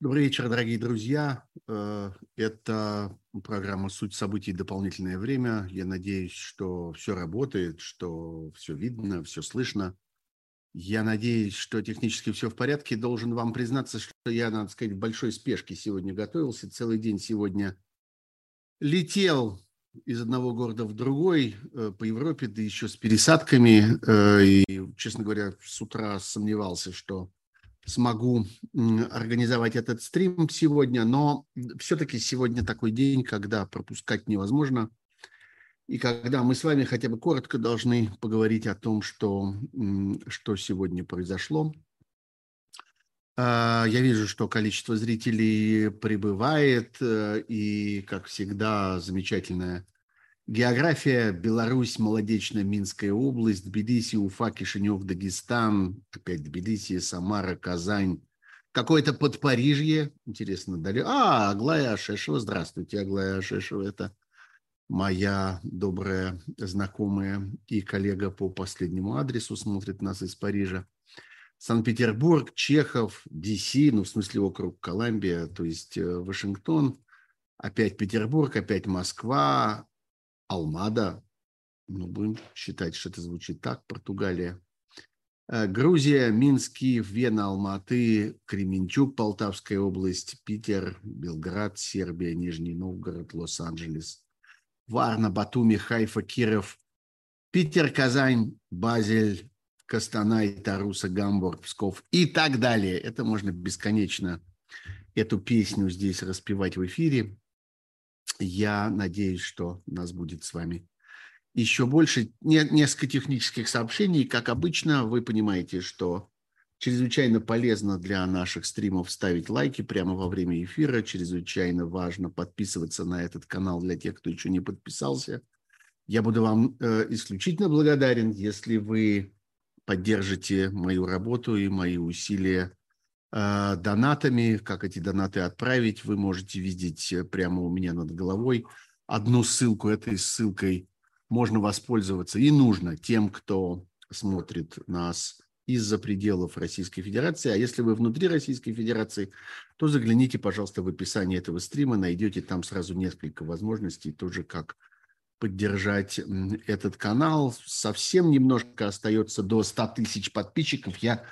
Добрый вечер, дорогие друзья. Э, это программа «Суть событий. Дополнительное время». Я надеюсь, что все работает, что все видно, все слышно. Я надеюсь, что технически все в порядке. Должен вам признаться, что я, надо сказать, в большой спешке сегодня готовился. Целый день сегодня летел из одного города в другой э, по Европе, да еще с пересадками. Э, и, честно говоря, с утра сомневался, что смогу организовать этот стрим сегодня, но все-таки сегодня такой день, когда пропускать невозможно, и когда мы с вами хотя бы коротко должны поговорить о том, что, что сегодня произошло. А, я вижу, что количество зрителей прибывает, э, и, как всегда, замечательная География. Беларусь, Молодечно-Минская область, Тбилиси, Уфа, Кишинев, Дагестан, опять Тбилиси, Самара, Казань. Какое-то подпорижье, интересно, далее. А, Аглая Ашешева, здравствуйте, Аглая Ашешева, это моя добрая знакомая и коллега по последнему адресу, смотрит нас из Парижа. Санкт-Петербург, Чехов, ДС, ну, в смысле округ Колумбия, то есть э, Вашингтон, опять Петербург, опять Москва, Алмада, ну, будем считать, что это звучит так, Португалия. Э, Грузия, Минск, Киев, Вена, Алматы, Кременчук, Полтавская область, Питер, Белград, Сербия, Нижний Новгород, Лос-Анджелес, Варна, Батуми, Хайфа, Киров, Питер, Казань, Базель, Костанай, Таруса, Гамбург, Псков и так далее. Это можно бесконечно эту песню здесь распевать в эфире. Я надеюсь, что нас будет с вами еще больше. Несколько технических сообщений. Как обычно, вы понимаете, что чрезвычайно полезно для наших стримов ставить лайки прямо во время эфира. Чрезвычайно важно подписываться на этот канал для тех, кто еще не подписался. Я буду вам э, исключительно благодарен, если вы поддержите мою работу и мои усилия донатами. Как эти донаты отправить, вы можете видеть э, прямо у меня над головой. Одну ссылку, этой ссылкой можно воспользоваться и нужно тем, кто смотрит нас из-за пределов Российской Федерации. А если вы внутри Российской Федерации, то загляните, пожалуйста, в описание этого стрима, найдете там сразу несколько возможностей, тоже как поддержать этот канал. Совсем немножко остается до 100 тысяч подписчиков. Я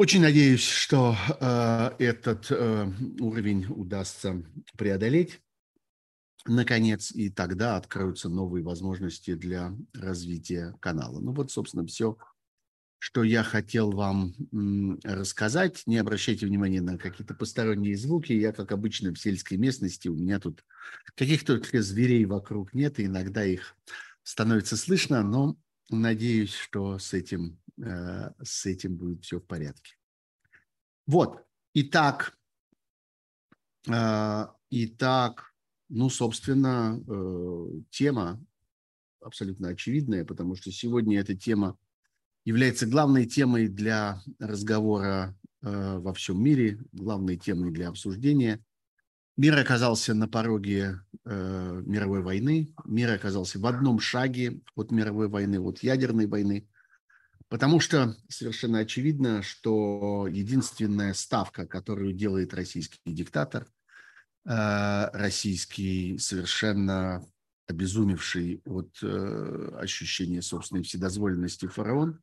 очень надеюсь, что э, этот э, уровень удастся преодолеть наконец, и тогда откроются новые возможности для развития канала. Ну вот, собственно, все, что я хотел вам рассказать. Не обращайте внимания на какие-то посторонние звуки. Я, как обычно, в сельской местности. У меня тут каких-то зверей вокруг нет, и иногда их становится слышно, но надеюсь, что с этим Э, с этим будет все в порядке. Вот, итак, э, итак, ну, собственно, э, тема абсолютно очевидная, потому что сегодня эта тема является главной темой для разговора во всем мире, главной темой для обсуждения. Мир оказался на пороге мировой войны, мир оказался в одном шаге от мировой войны, от ядерной войны – Потому что совершенно очевидно, что единственная ставка, которую делает российский диктатор, э, российский совершенно обезумевший от э, ощущения собственной вседозволенности фараон,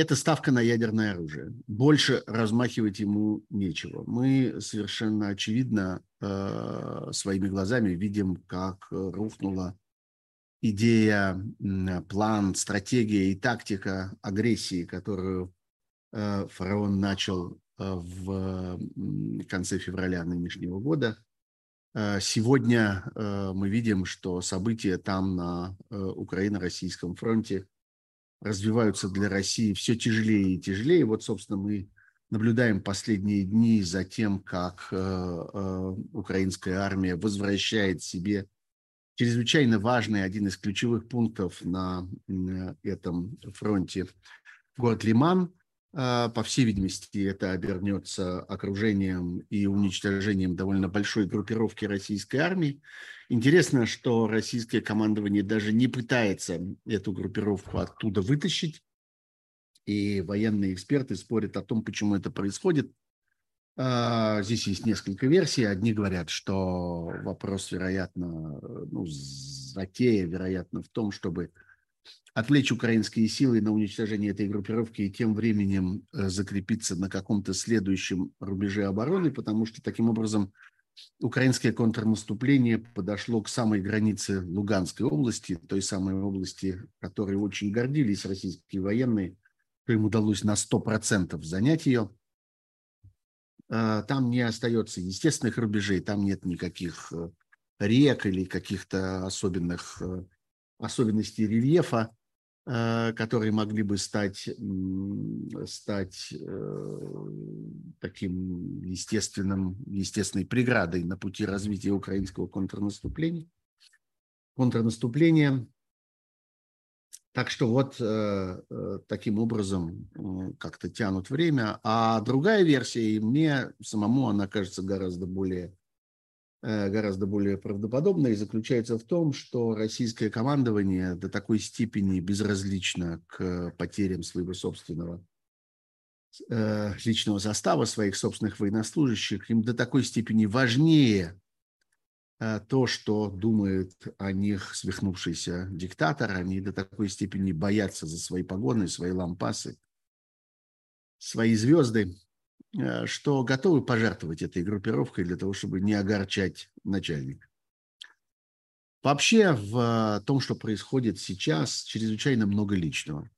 это ставка на ядерное оружие. Больше размахивать ему нечего. Мы совершенно очевидно э, своими глазами видим, как рухнула идея, план, стратегия и тактика агрессии, которую э, фараон начал э, в конце февраля нынешнего года. Э, сегодня мы видим, что события там на Украино-Российском фронте развиваются для России все тяжелее и тяжелее. Вот, собственно, мы наблюдаем последние дни за тем, как украинская армия возвращает себе чрезвычайно важный, один из ключевых пунктов на этом фронте город Лиман. А, по всей видимости, это обернется окружением и уничтожением довольно большой группировки российской армии. Интересно, что российское командование даже не пытается эту группировку оттуда вытащить. И военные эксперты спорят о том, почему это происходит. А, здесь есть несколько версий. Одни говорят, что вопрос, вероятно, ну, затея, вероятно, в том, чтобы отвлечь украинские силы на уничтожение этой группировки и тем временем э, закрепиться на каком-то следующем рубеже обороны, потому что таким образом украинское контрнаступление подошло к самой границе Луганской области, той самой области, которой очень гордились российские военные, что им удалось на 100% занять ее. А, там не остается естественных рубежей, там нет никаких э, рек или каких-то особенных э, особенностей рельефа. Э, которые могли бы стать, стать э, таким естественным, естественной преградой на пути развития украинского контрнаступления. Контрнаступление. Так что вот э, таким образом как-то тянут время. А другая версия, и мне самому она кажется гораздо более гораздо более правдоподобно и заключается в том, что российское командование до такой степени безразлично к потерям своего собственного э, личного состава, своих собственных военнослужащих, им до такой степени важнее э, то, что думает о них свихнувшийся диктатор, они до такой степени боятся за свои погоны, свои лампасы, свои звезды, Э, что готовы пожертвовать этой группировкой для того, чтобы не огорчать начальника. Вообще в том, что происходит сейчас, чрезвычайно много личного.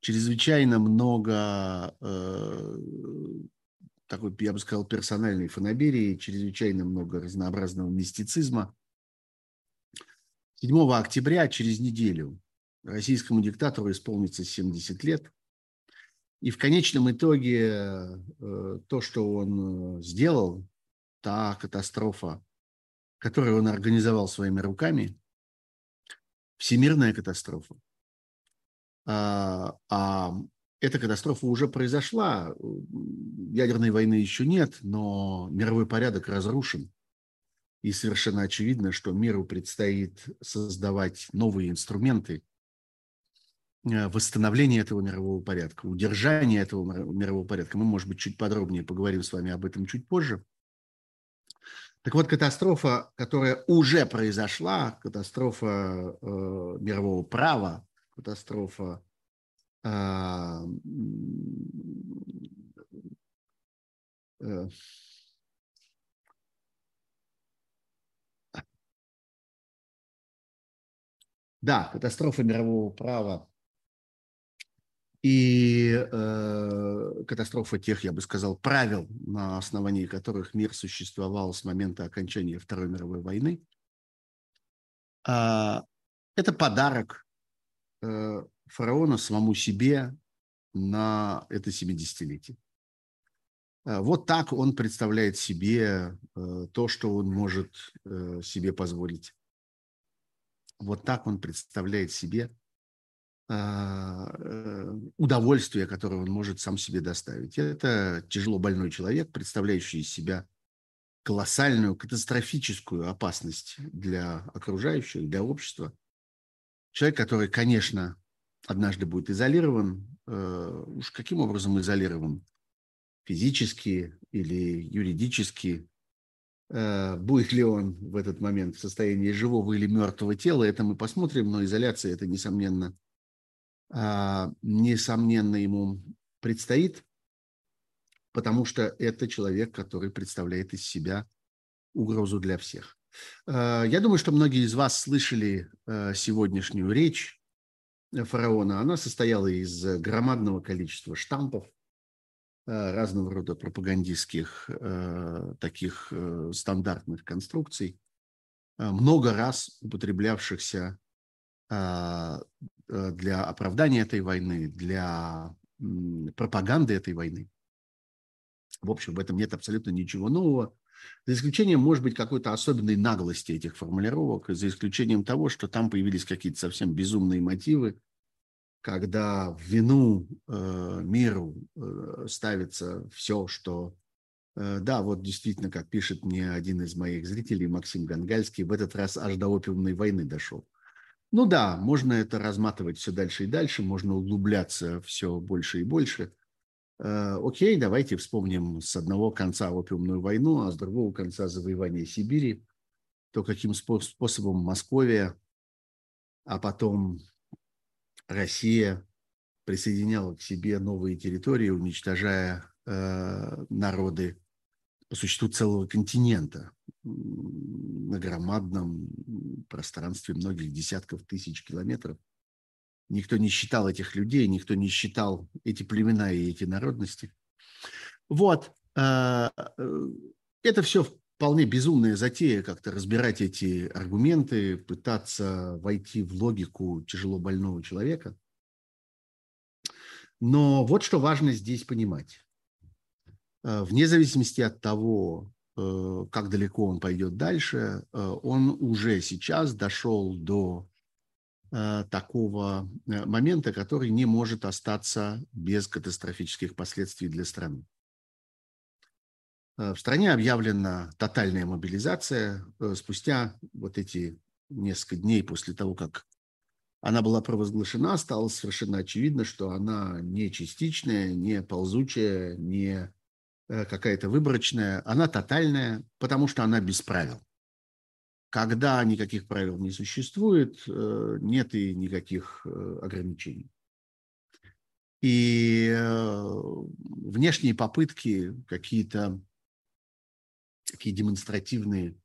Чрезвычайно много э, такой, я бы сказал, персональной фанаберии, чрезвычайно много разнообразного мистицизма. 7 октября, через неделю, российскому диктатору исполнится 70 лет. И в конечном итоге э, то, что он э, сделал, та катастрофа, которую он организовал своими руками, всемирная катастрофа. А, а эта катастрофа уже произошла. Ядерной войны еще нет, но мировой порядок разрушен. И совершенно очевидно, что миру предстоит создавать новые инструменты – Э, восстановления этого мирового порядка, удержания этого мирового порядка. Мы, может быть, чуть подробнее поговорим с вами об этом чуть позже. Так вот, катастрофа, которая уже произошла, катастрофа э, мирового права, катастрофа э, э, да, катастрофа мирового права и э, катастрофа тех, я бы сказал, правил, на основании которых мир существовал с момента окончания Второй мировой войны. Э, это подарок э, фараона самому себе на это 70-летие. Э, вот так он представляет себе э, то, что он может э, себе позволить. Вот так он представляет себе удовольствие, которое он может сам себе доставить. Это тяжело больной человек, представляющий из себя колоссальную, катастрофическую опасность для окружающих, для общества. Человек, который, конечно, однажды будет изолирован. Э, уж каким образом изолирован? Физически или юридически? Э, будет ли он в этот момент в состоянии живого или мертвого тела, это мы посмотрим, но изоляция – это, несомненно, а, несомненно, ему предстоит, потому что это человек, который представляет из себя угрозу для всех. А, я думаю, что многие из вас слышали а, сегодняшнюю речь фараона. Она состояла из громадного количества штампов, разного рода пропагандистских таких стандартных конструкций, много раз употреблявшихся для оправдания этой войны, для пропаганды этой войны. В общем, в этом нет абсолютно ничего нового. За исключением, может быть, какой-то особенной наглости этих формулировок, за исключением того, что там появились какие-то совсем безумные мотивы, когда в вину э, миру э, ставится все, что... Э, да, вот действительно, как пишет мне один из моих зрителей, Максим Гангальский, в этот раз аж до опиумной войны дошел. Ну да, можно это разматывать все дальше и дальше, можно углубляться все больше и больше. Окей, давайте вспомним с одного конца опиумную войну, а с другого конца завоевание Сибири, то каким способом Московия, а потом Россия присоединяла к себе новые территории, уничтожая э, народы по существу целого континента на громадном пространстве многих десятков тысяч километров. Никто не считал этих людей, никто не считал эти племена и эти народности. Вот. Э, э, это все вполне безумная затея, как-то разбирать эти аргументы, пытаться войти в логику тяжело больного человека. Но вот что важно здесь понимать. Э, вне зависимости от того, как далеко он пойдет дальше, он уже сейчас дошел до Э, такого э, момента, который не может остаться без катастрофических последствий для страны. Э, в стране объявлена тотальная мобилизация. Спустя вот эти несколько дней после того, как она была провозглашена, стало совершенно очевидно, что она не частичная, не ползучая, не какая-то выборочная, она тотальная, потому что она без правил. Когда никаких правил не существует, э, нет и никаких э, ограничений. И э, внешние попытки, какие-то такие демонстративные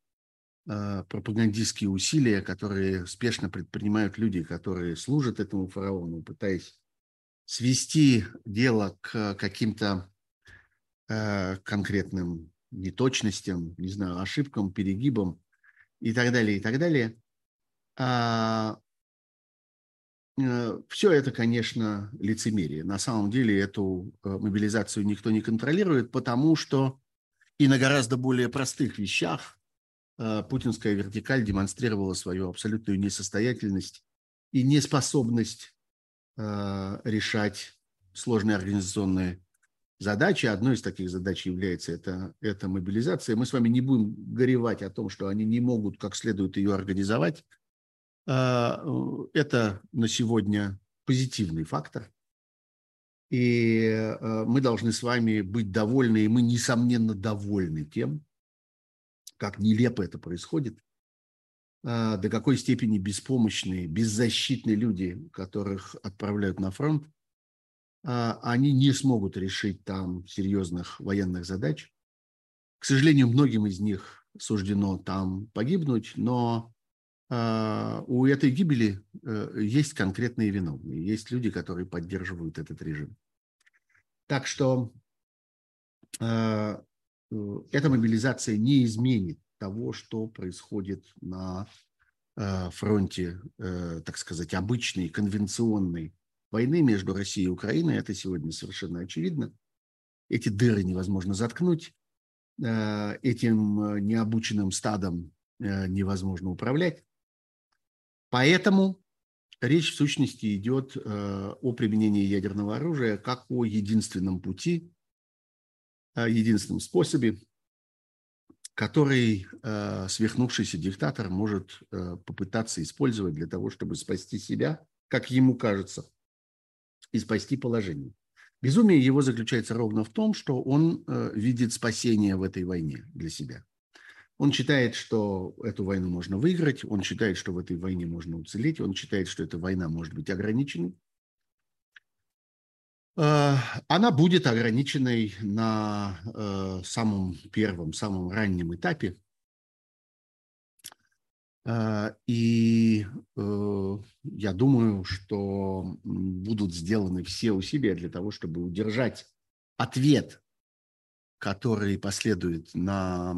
пропагандистские усилия, которые спешно предпринимают люди, которые служат этому фараону, пытаясь свести дело к каким-то конкретным неточностям, не знаю, ошибкам, перегибам, и так далее, и так далее. А, э, все это, конечно, лицемерие. На самом деле эту э, мобилизацию никто не контролирует, потому что и на гораздо более простых вещах э, путинская вертикаль демонстрировала свою абсолютную несостоятельность и неспособность решать сложные организационные задачи. Одной из таких задач является это, это мобилизация. Мы с вами не будем горевать о том, что они не могут как следует ее организовать. А, это на сегодня позитивный фактор. И а, мы должны с вами быть довольны, и мы, несомненно, довольны тем, как нелепо это происходит, а, до какой степени беспомощные, беззащитные люди, которых отправляют на фронт, они не смогут решить там серьезных военных задач. К сожалению, многим из них суждено там погибнуть, но а, у этой гибели э, есть конкретные виновные, есть люди, которые поддерживают этот режим. Так что а, э, эта мобилизация не изменит того, что происходит на фронте, э, так сказать, обычной, конвенционной войны между Россией и Украиной. Это сегодня совершенно очевидно. Эти дыры невозможно заткнуть. Э, этим э, необученным стадом э, невозможно управлять. Поэтому речь в сущности идет о применении ядерного оружия как о единственном пути, единственном способе, который свихнувшийся диктатор может попытаться использовать для того, чтобы спасти себя, как ему кажется, и спасти положение. Безумие его заключается ровно в том, что он э, видит спасение в этой войне для себя. Он считает, что эту войну можно выиграть, он считает, что в этой войне можно уцелеть, он считает, что эта война может быть ограниченной. Э, она будет ограниченной на э, самом первом, самом раннем этапе, и э, я думаю, что будут сделаны все усилия для того, чтобы удержать ответ, который последует на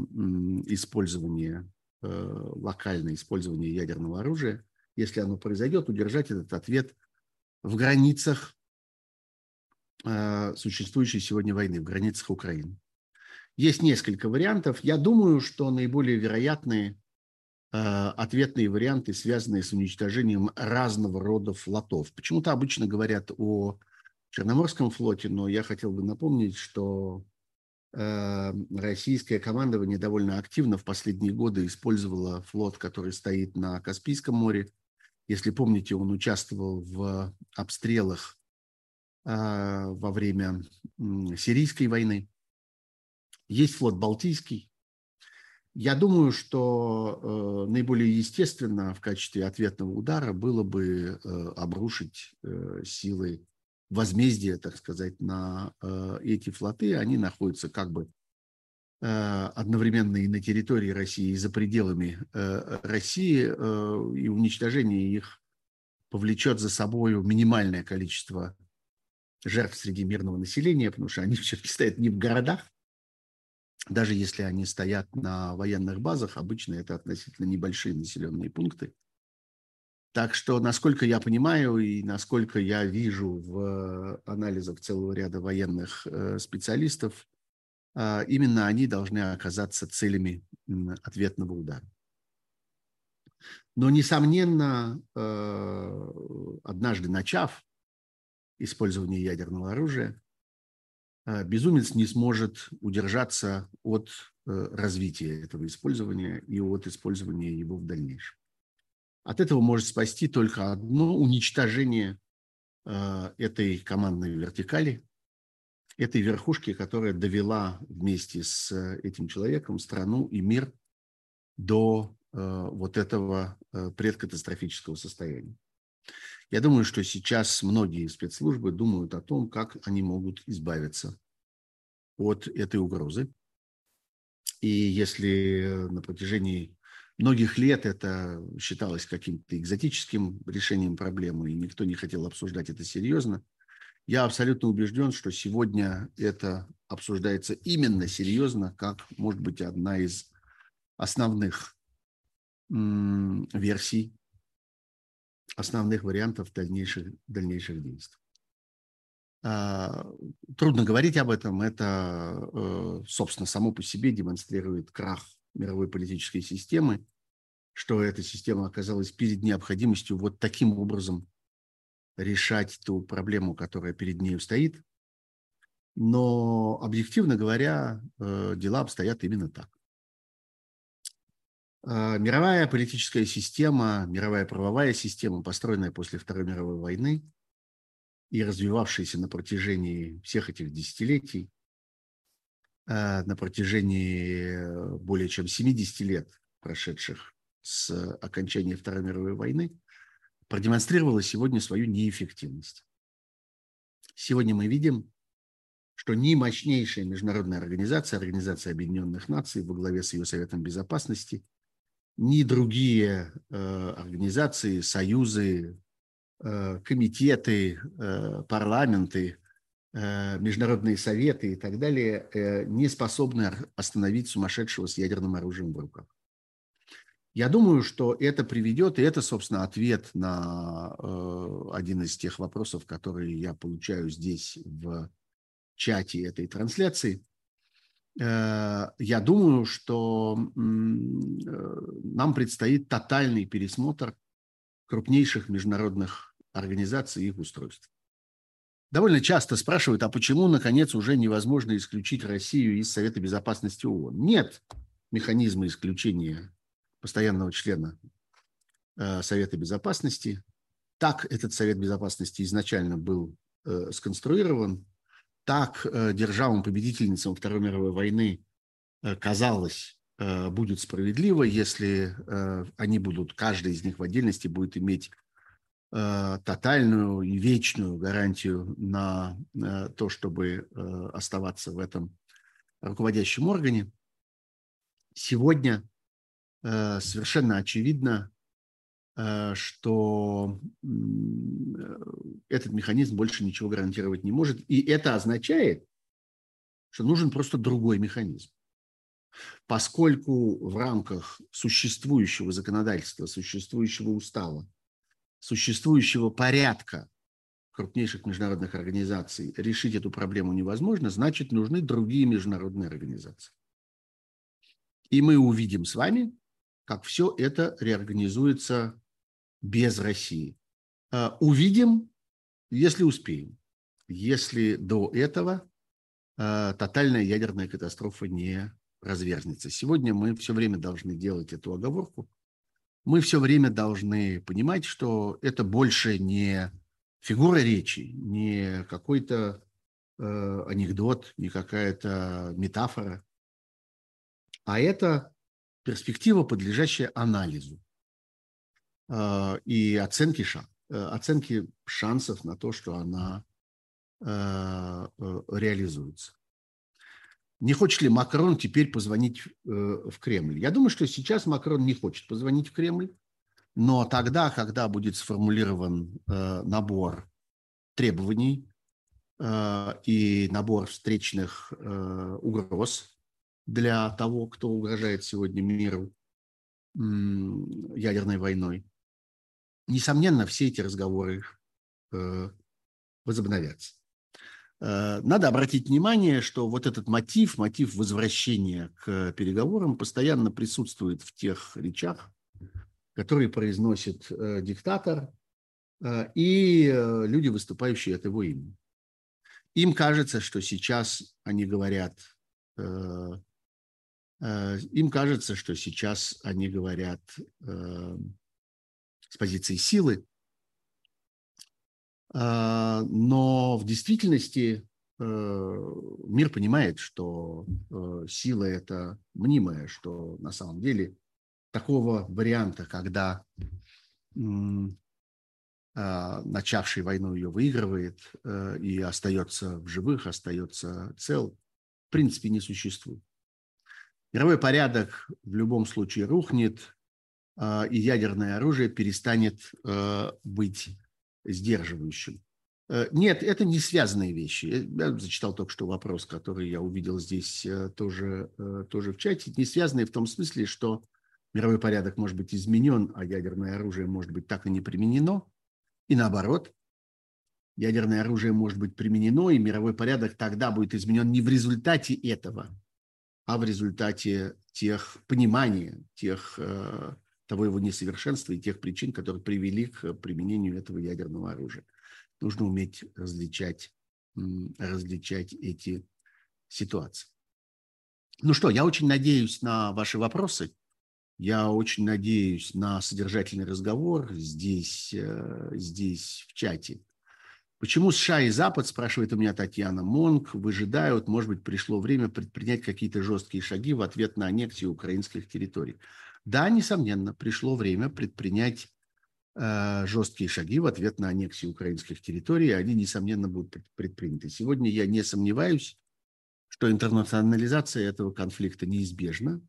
использование, э, локальное использование ядерного оружия. Если оно произойдет, удержать этот ответ в границах э, существующей сегодня войны, в границах Украины. Есть несколько вариантов. Я думаю, что наиболее вероятные – Э, ответные варианты, связанные с уничтожением разного рода флотов. Почему-то обычно говорят о Черноморском флоте, но я хотел бы напомнить, что э, российское командование довольно активно в последние годы использовало флот, который стоит на Каспийском море. Если помните, он участвовал в обстрелах во время сирийской войны. Есть флот Балтийский. Я думаю, что наиболее естественно в качестве ответного удара было бы обрушить силы возмездия, так сказать, на эти флоты. Они находятся как бы Э, одновременно и на территории России, и за пределами э, России, э, и уничтожение их повлечет за собой минимальное количество жертв среди мирного населения, потому что они все-таки стоят не в городах, даже если они стоят на военных базах, обычно это относительно небольшие населенные пункты. Так что, насколько я понимаю и насколько я вижу в анализах целого ряда военных специалистов, а, именно они должны оказаться целями ответного удара. Но, несомненно, э, однажды начав использование ядерного оружия, э, безумец не сможет удержаться от э, развития этого использования и от использования его в дальнейшем. От этого может спасти только одно уничтожение этой командной вертикали, этой верхушки, которая довела вместе с э, этим человеком страну и мир до э, вот этого предкатастрофического состояния. Я думаю, что сейчас многие спецслужбы думают о том, как они могут избавиться от этой угрозы. И если на протяжении многих лет это считалось каким-то экзотическим решением проблемы, и никто не хотел обсуждать это серьезно, я абсолютно убежден, что сегодня это обсуждается именно серьезно, как, может быть, одна из основных версий, основных вариантов дальнейших, дальнейших действий. А, трудно говорить об этом. Это, э, собственно, само по себе демонстрирует крах мировой политической системы, что эта система оказалась перед необходимостью вот таким образом решать ту проблему, которая перед ней стоит. Но, объективно говоря, э, дела обстоят именно так. Э, мировая политическая система, мировая правовая система, построенная после Второй мировой войны и развивавшаяся на протяжении всех этих десятилетий, э, на протяжении более чем 70 лет, прошедших с окончания Второй мировой войны, продемонстрировала сегодня свою неэффективность. Сегодня мы видим, что ни мощнейшая международная организация, Организация Объединенных Наций во главе с ее Советом Безопасности, ни другие э, организации, союзы, э, комитеты, э, парламенты, международные советы и так далее не способны остановить сумасшедшего с ядерным оружием в руках. Я думаю, что это приведет, и это, собственно, ответ на один из тех вопросов, которые я получаю здесь в чате этой трансляции. Э, я думаю, что э, нам предстоит тотальный пересмотр крупнейших международных организаций и их устройств. Довольно часто спрашивают, а почему, наконец, уже невозможно исключить Россию из Совета Безопасности ООН? Нет механизма исключения постоянного члена э, Совета Безопасности. Так этот Совет Безопасности изначально был сконструирован, так э, державам-победительницам Второй мировой войны казалось, будет справедливо, если они будут, каждый из них в отдельности будет иметь тотальную и вечную гарантию на то, чтобы оставаться в этом руководящем органе. Сегодня Э, совершенно очевидно, э, что э, этот механизм больше ничего гарантировать не может. И это означает, что нужен просто другой механизм. Поскольку в рамках существующего законодательства, существующего устава, существующего порядка крупнейших международных организаций решить эту проблему невозможно, значит, нужны другие международные организации. И мы увидим с вами, как все это реорганизуется без России. А, увидим, если успеем. Если до этого а, тотальная ядерная катастрофа не развернется. Сегодня мы все время должны делать эту оговорку. Мы все время должны понимать, что это больше не фигура речи, не какой-то э, анекдот, не какая-то метафора, а это перспектива, подлежащая анализу и оценке, шан, э, оценке шансов на то, что она э, э, реализуется. Не хочет ли Макрон теперь позвонить э, в Кремль? Я думаю, что сейчас Макрон не хочет позвонить в Кремль, но тогда, когда будет сформулирован э, набор требований э, и набор встречных угроз для того, кто угрожает сегодня миру ядерной войной, несомненно, все эти разговоры возобновятся. Э, надо обратить внимание, что вот этот мотив, мотив возвращения к переговорам постоянно присутствует в тех речах, которые произносит э, диктатор э, и люди, выступающие от его имени. Им кажется, что сейчас они говорят, им кажется, что сейчас они говорят с позиции силы, а, но в действительности э, мир понимает, что э, сила – это мнимая, что на самом деле такого варианта, когда а, начавший войну ее выигрывает э, и остается в живых, остается цел, в принципе не существует. Мировой порядок в любом случае рухнет, и ядерное оружие перестанет быть сдерживающим. Э, нет, это не связанные вещи. Я зачитал только что вопрос, который я увидел здесь э, тоже, э, тоже в чате. Не связанные в том смысле, что мировой порядок может быть изменен, а ядерное оружие может быть так и не применено. И наоборот, ядерное оружие может быть применено, и мировой порядок тогда будет изменен не в результате этого, а в результате тех понимания, тех того его несовершенства и тех причин, которые привели к применению этого ядерного оружия. Нужно уметь различать, различать эти ситуации. Ну что, я очень надеюсь на ваши вопросы. Я очень надеюсь на содержательный разговор здесь, э, здесь в чате. Почему США и Запад, спрашивает у меня Татьяна Монк, выжидают, может быть, пришло время предпринять какие-то жесткие шаги в ответ на аннексию украинских территорий? Да, несомненно, пришло время предпринять э, жесткие шаги в ответ на аннексию украинских территорий, они, несомненно, будут предприняты. Сегодня я не сомневаюсь, что интернационализация этого конфликта неизбежна,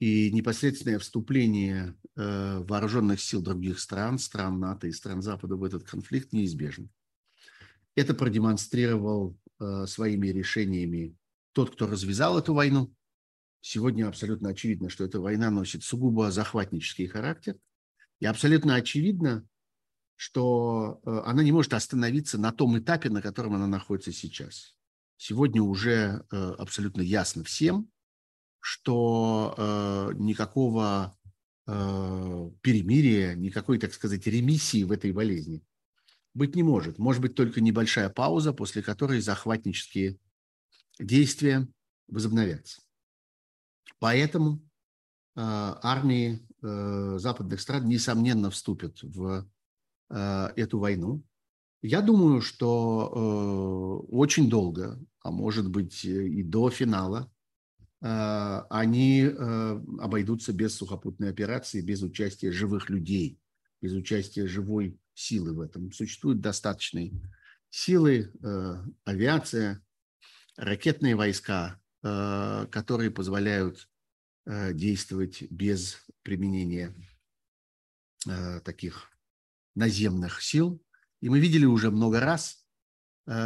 и непосредственное вступление э, вооруженных сил других стран, стран НАТО и стран Запада в этот конфликт неизбежно. Это продемонстрировал э, своими решениями тот, кто развязал эту войну, Сегодня абсолютно очевидно, что эта война носит сугубо захватнический характер. И абсолютно очевидно, что э, она не может остановиться на том этапе, на котором она находится сейчас. Сегодня уже э, абсолютно ясно всем, что э, никакого перемирия, никакой, так сказать, ремиссии в этой болезни быть не может. Может быть только небольшая пауза, после которой захватнические действия возобновятся. Поэтому э, армии э, западных стран, несомненно, вступят в э, эту войну. Я думаю, что очень долго, а может быть и до финала, они обойдутся без сухопутной операции, без участия живых людей, без участия живой силы в этом. Существуют достаточные силы, авиация, ракетные войска, которые позволяют э, действовать без применения э, таких наземных сил. И мы видели уже много раз,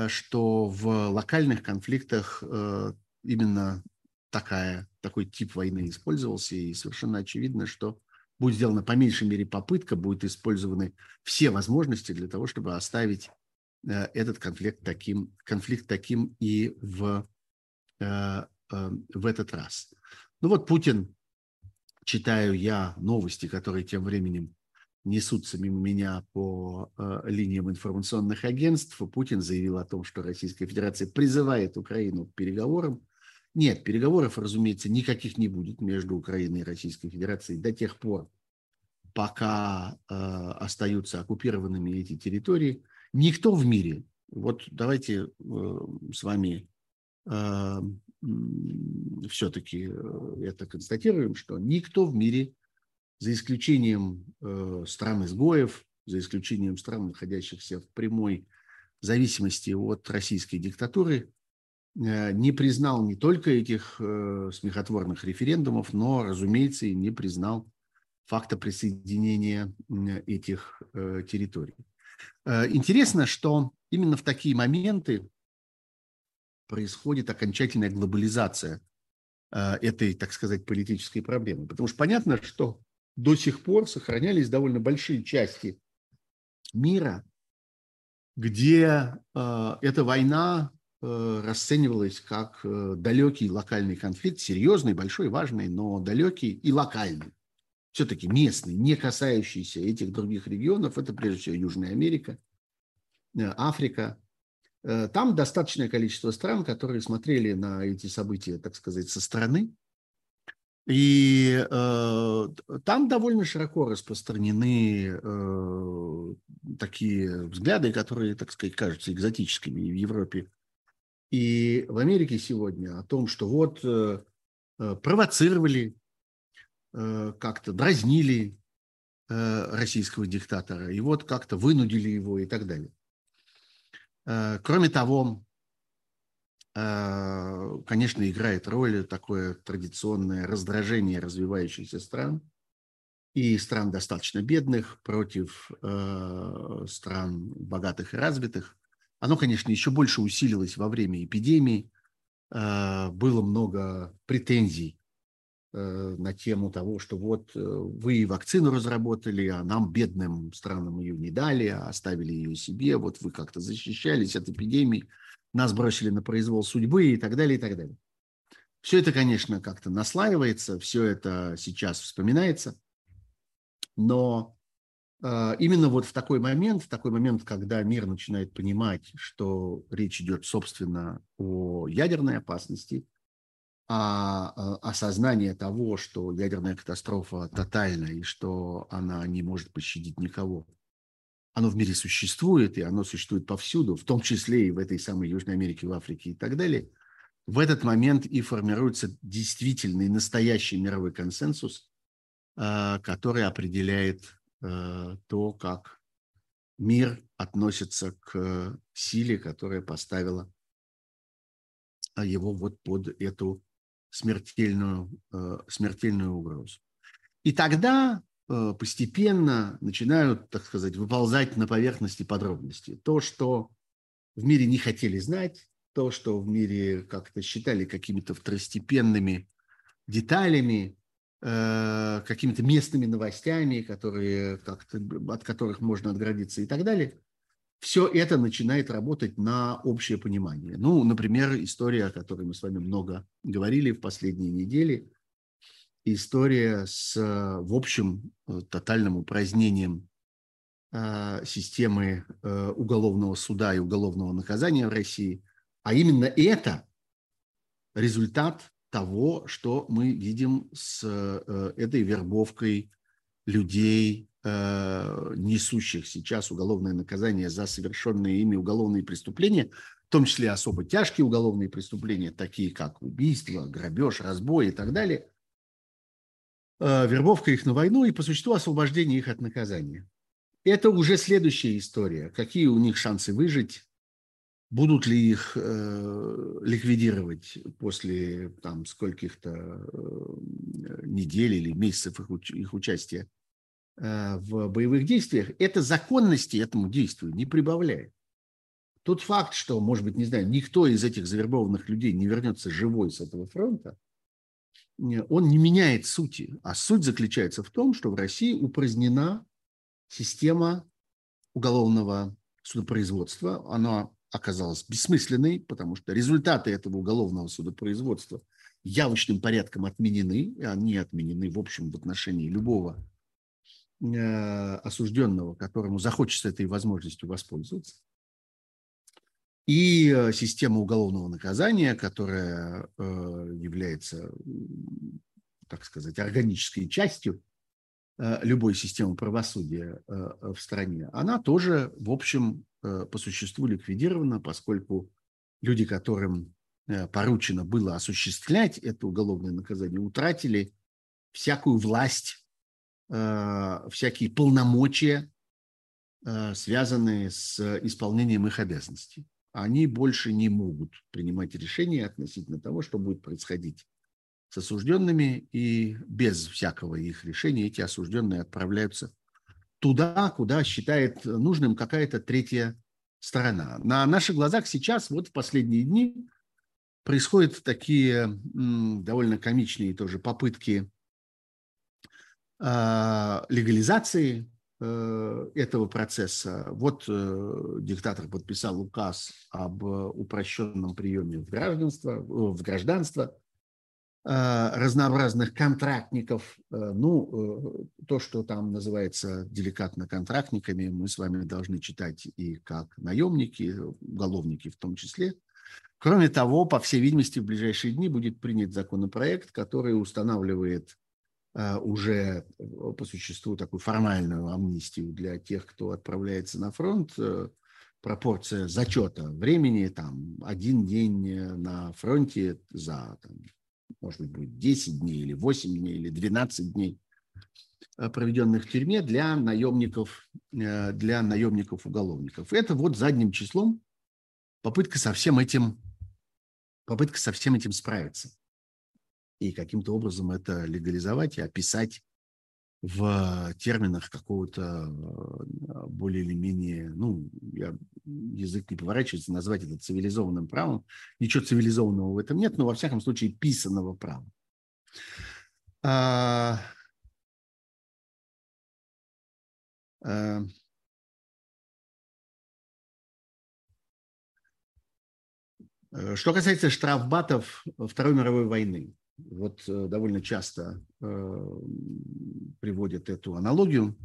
что в локальных конфликтах именно такая, такой тип войны использовался, и совершенно очевидно, что будет сделана по меньшей мере попытка, будут использованы все возможности для того, чтобы оставить этот конфликт таким, конфликт таким и в Э, э, в этот раз. Ну вот Путин, читаю я новости, которые тем временем несутся мимо меня по э, линиям информационных агентств. Путин заявил о том, что Российская Федерация призывает Украину к переговорам. Нет, переговоров, разумеется, никаких не будет между Украиной и Российской Федерацией до тех пор, пока э, остаются оккупированными эти территории. Никто в мире, вот давайте с вами все-таки это констатируем, что никто в мире, за исключением стран-изгоев, за исключением стран, находящихся в прямой зависимости от российской диктатуры, э, не признал не только этих э, смехотворных референдумов, но, разумеется, и не признал факта присоединения этих э, территорий. Интересно, что именно в такие моменты происходит окончательная глобализация этой, так сказать, политической проблемы. Потому что понятно, что до сих пор сохранялись довольно большие части мира, где э, эта война э, расценивалась как э, далекий локальный конфликт, серьезный, большой, важный, но далекий и локальный. Все-таки местный, не касающийся этих других регионов. Это прежде всего Южная Америка, э, Африка. Э, там достаточное количество стран, которые смотрели на эти события, так сказать, со стороны – и э, там довольно широко распространены э, такие взгляды, которые, так сказать, кажутся экзотическими в Европе, и в Америке сегодня о том, что вот э, э провоцировали, э, как-то дразнили э, российского диктатора, и вот как-то вынудили его и так далее. Э, кроме того, Э, конечно, играет роль такое традиционное раздражение развивающихся стран и стран достаточно бедных против э, стран богатых и развитых. Оно, конечно, еще больше усилилось во время эпидемии. Было много претензий на тему того, что вот вы вакцину разработали, а нам, бедным странам, ее не дали, а оставили ее себе, вот вы как-то защищались от эпидемии нас бросили на произвол судьбы и так далее, и так далее. Все это, конечно, как-то наслаивается, все это сейчас вспоминается, но э, именно вот в такой момент, в такой момент, когда мир начинает понимать, что речь идет, собственно, о ядерной опасности, а, а осознание того, что ядерная катастрофа тотальна и что она не может пощадить никого – оно в мире существует, и оно существует повсюду, в том числе и в этой самой Южной Америке, в Африке и так далее, в этот момент и формируется действительный, настоящий мировой консенсус, а, который определяет а, то, как мир относится к силе, которая поставила его вот под эту смертельную, а, смертельную угрозу. И тогда Э, постепенно начинают, так сказать, выползать на поверхности подробности. То, что в мире не хотели знать, то, что в мире как-то считали какими-то второстепенными деталями, э, какими-то местными новостями, которые как-то, от которых можно отгородиться и так далее, все это начинает работать на общее понимание. Ну, например, история, о которой мы с вами много говорили в последние недели – история с, в общем, э, тотальным упразднением э, системы э, уголовного суда и уголовного наказания в России. А именно это результат того, что мы видим с этой вербовкой людей, несущих сейчас уголовное наказание за совершенные ими уголовные преступления, в том числе особо тяжкие уголовные преступления, такие как убийство, грабеж, разбой и так далее – Э, вербовка их на войну и по существу освобождение их от наказания. Это уже следующая история. Какие у них шансы выжить? Будут ли их э, ликвидировать после там скольких-то э, недель или месяцев их, их участия э, в боевых действиях? Это законности этому действию не прибавляет. Тот факт, что, может быть, не знаю, никто из этих завербованных людей не вернется живой с этого фронта – он не меняет сути, а суть заключается в том, что в России упразднена система уголовного судопроизводства. Она оказалась бессмысленной, потому что результаты этого уголовного судопроизводства явочным порядком отменены, они отменены, в общем, в отношении любого э, осужденного, которому захочется этой возможностью воспользоваться. И э, система уголовного наказания, которая э, является, так сказать, органической частью любой системы правосудия в стране, она тоже, в общем, по существу ликвидирована, поскольку люди, которым поручено было осуществлять это уголовное наказание, утратили всякую власть, всякие полномочия, связанные с исполнением их обязанностей они больше не могут принимать решения относительно того, что будет происходить с осужденными, и без всякого их решения эти осужденные отправляются туда, куда считает нужным какая-то третья сторона. На наших глазах сейчас, вот в последние дни, происходят такие довольно комичные тоже попытки э, легализации Э, этого процесса. Вот э, диктатор подписал указ об упрощенном приеме в гражданство, э, в гражданство разнообразных контрактников. Ну, то, что там называется деликатно контрактниками, мы с вами должны читать и как наемники, уголовники в том числе. Кроме того, по всей видимости, в ближайшие дни будет принят законопроект, который устанавливает Э, уже э, по существу такую формальную амнистию для тех, кто отправляется на фронт, э, пропорция зачета времени, там, один день на фронте за, там, может быть, будет 10 дней или 8 дней или 12 дней, проведенных в тюрьме для наемников, для наемников-уголовников. Это вот задним числом попытка со всем этим, попытка со всем этим справиться и каким-то образом это легализовать и описать в терминах какого-то э, более или менее, ну, я, язык не поворачивается, назвать это цивилизованным правом. Ничего цивилизованного в этом нет, но во всяком случае писанного права. А, а, что касается штрафбатов Второй мировой войны, вот э, довольно часто э, приводят эту аналогию.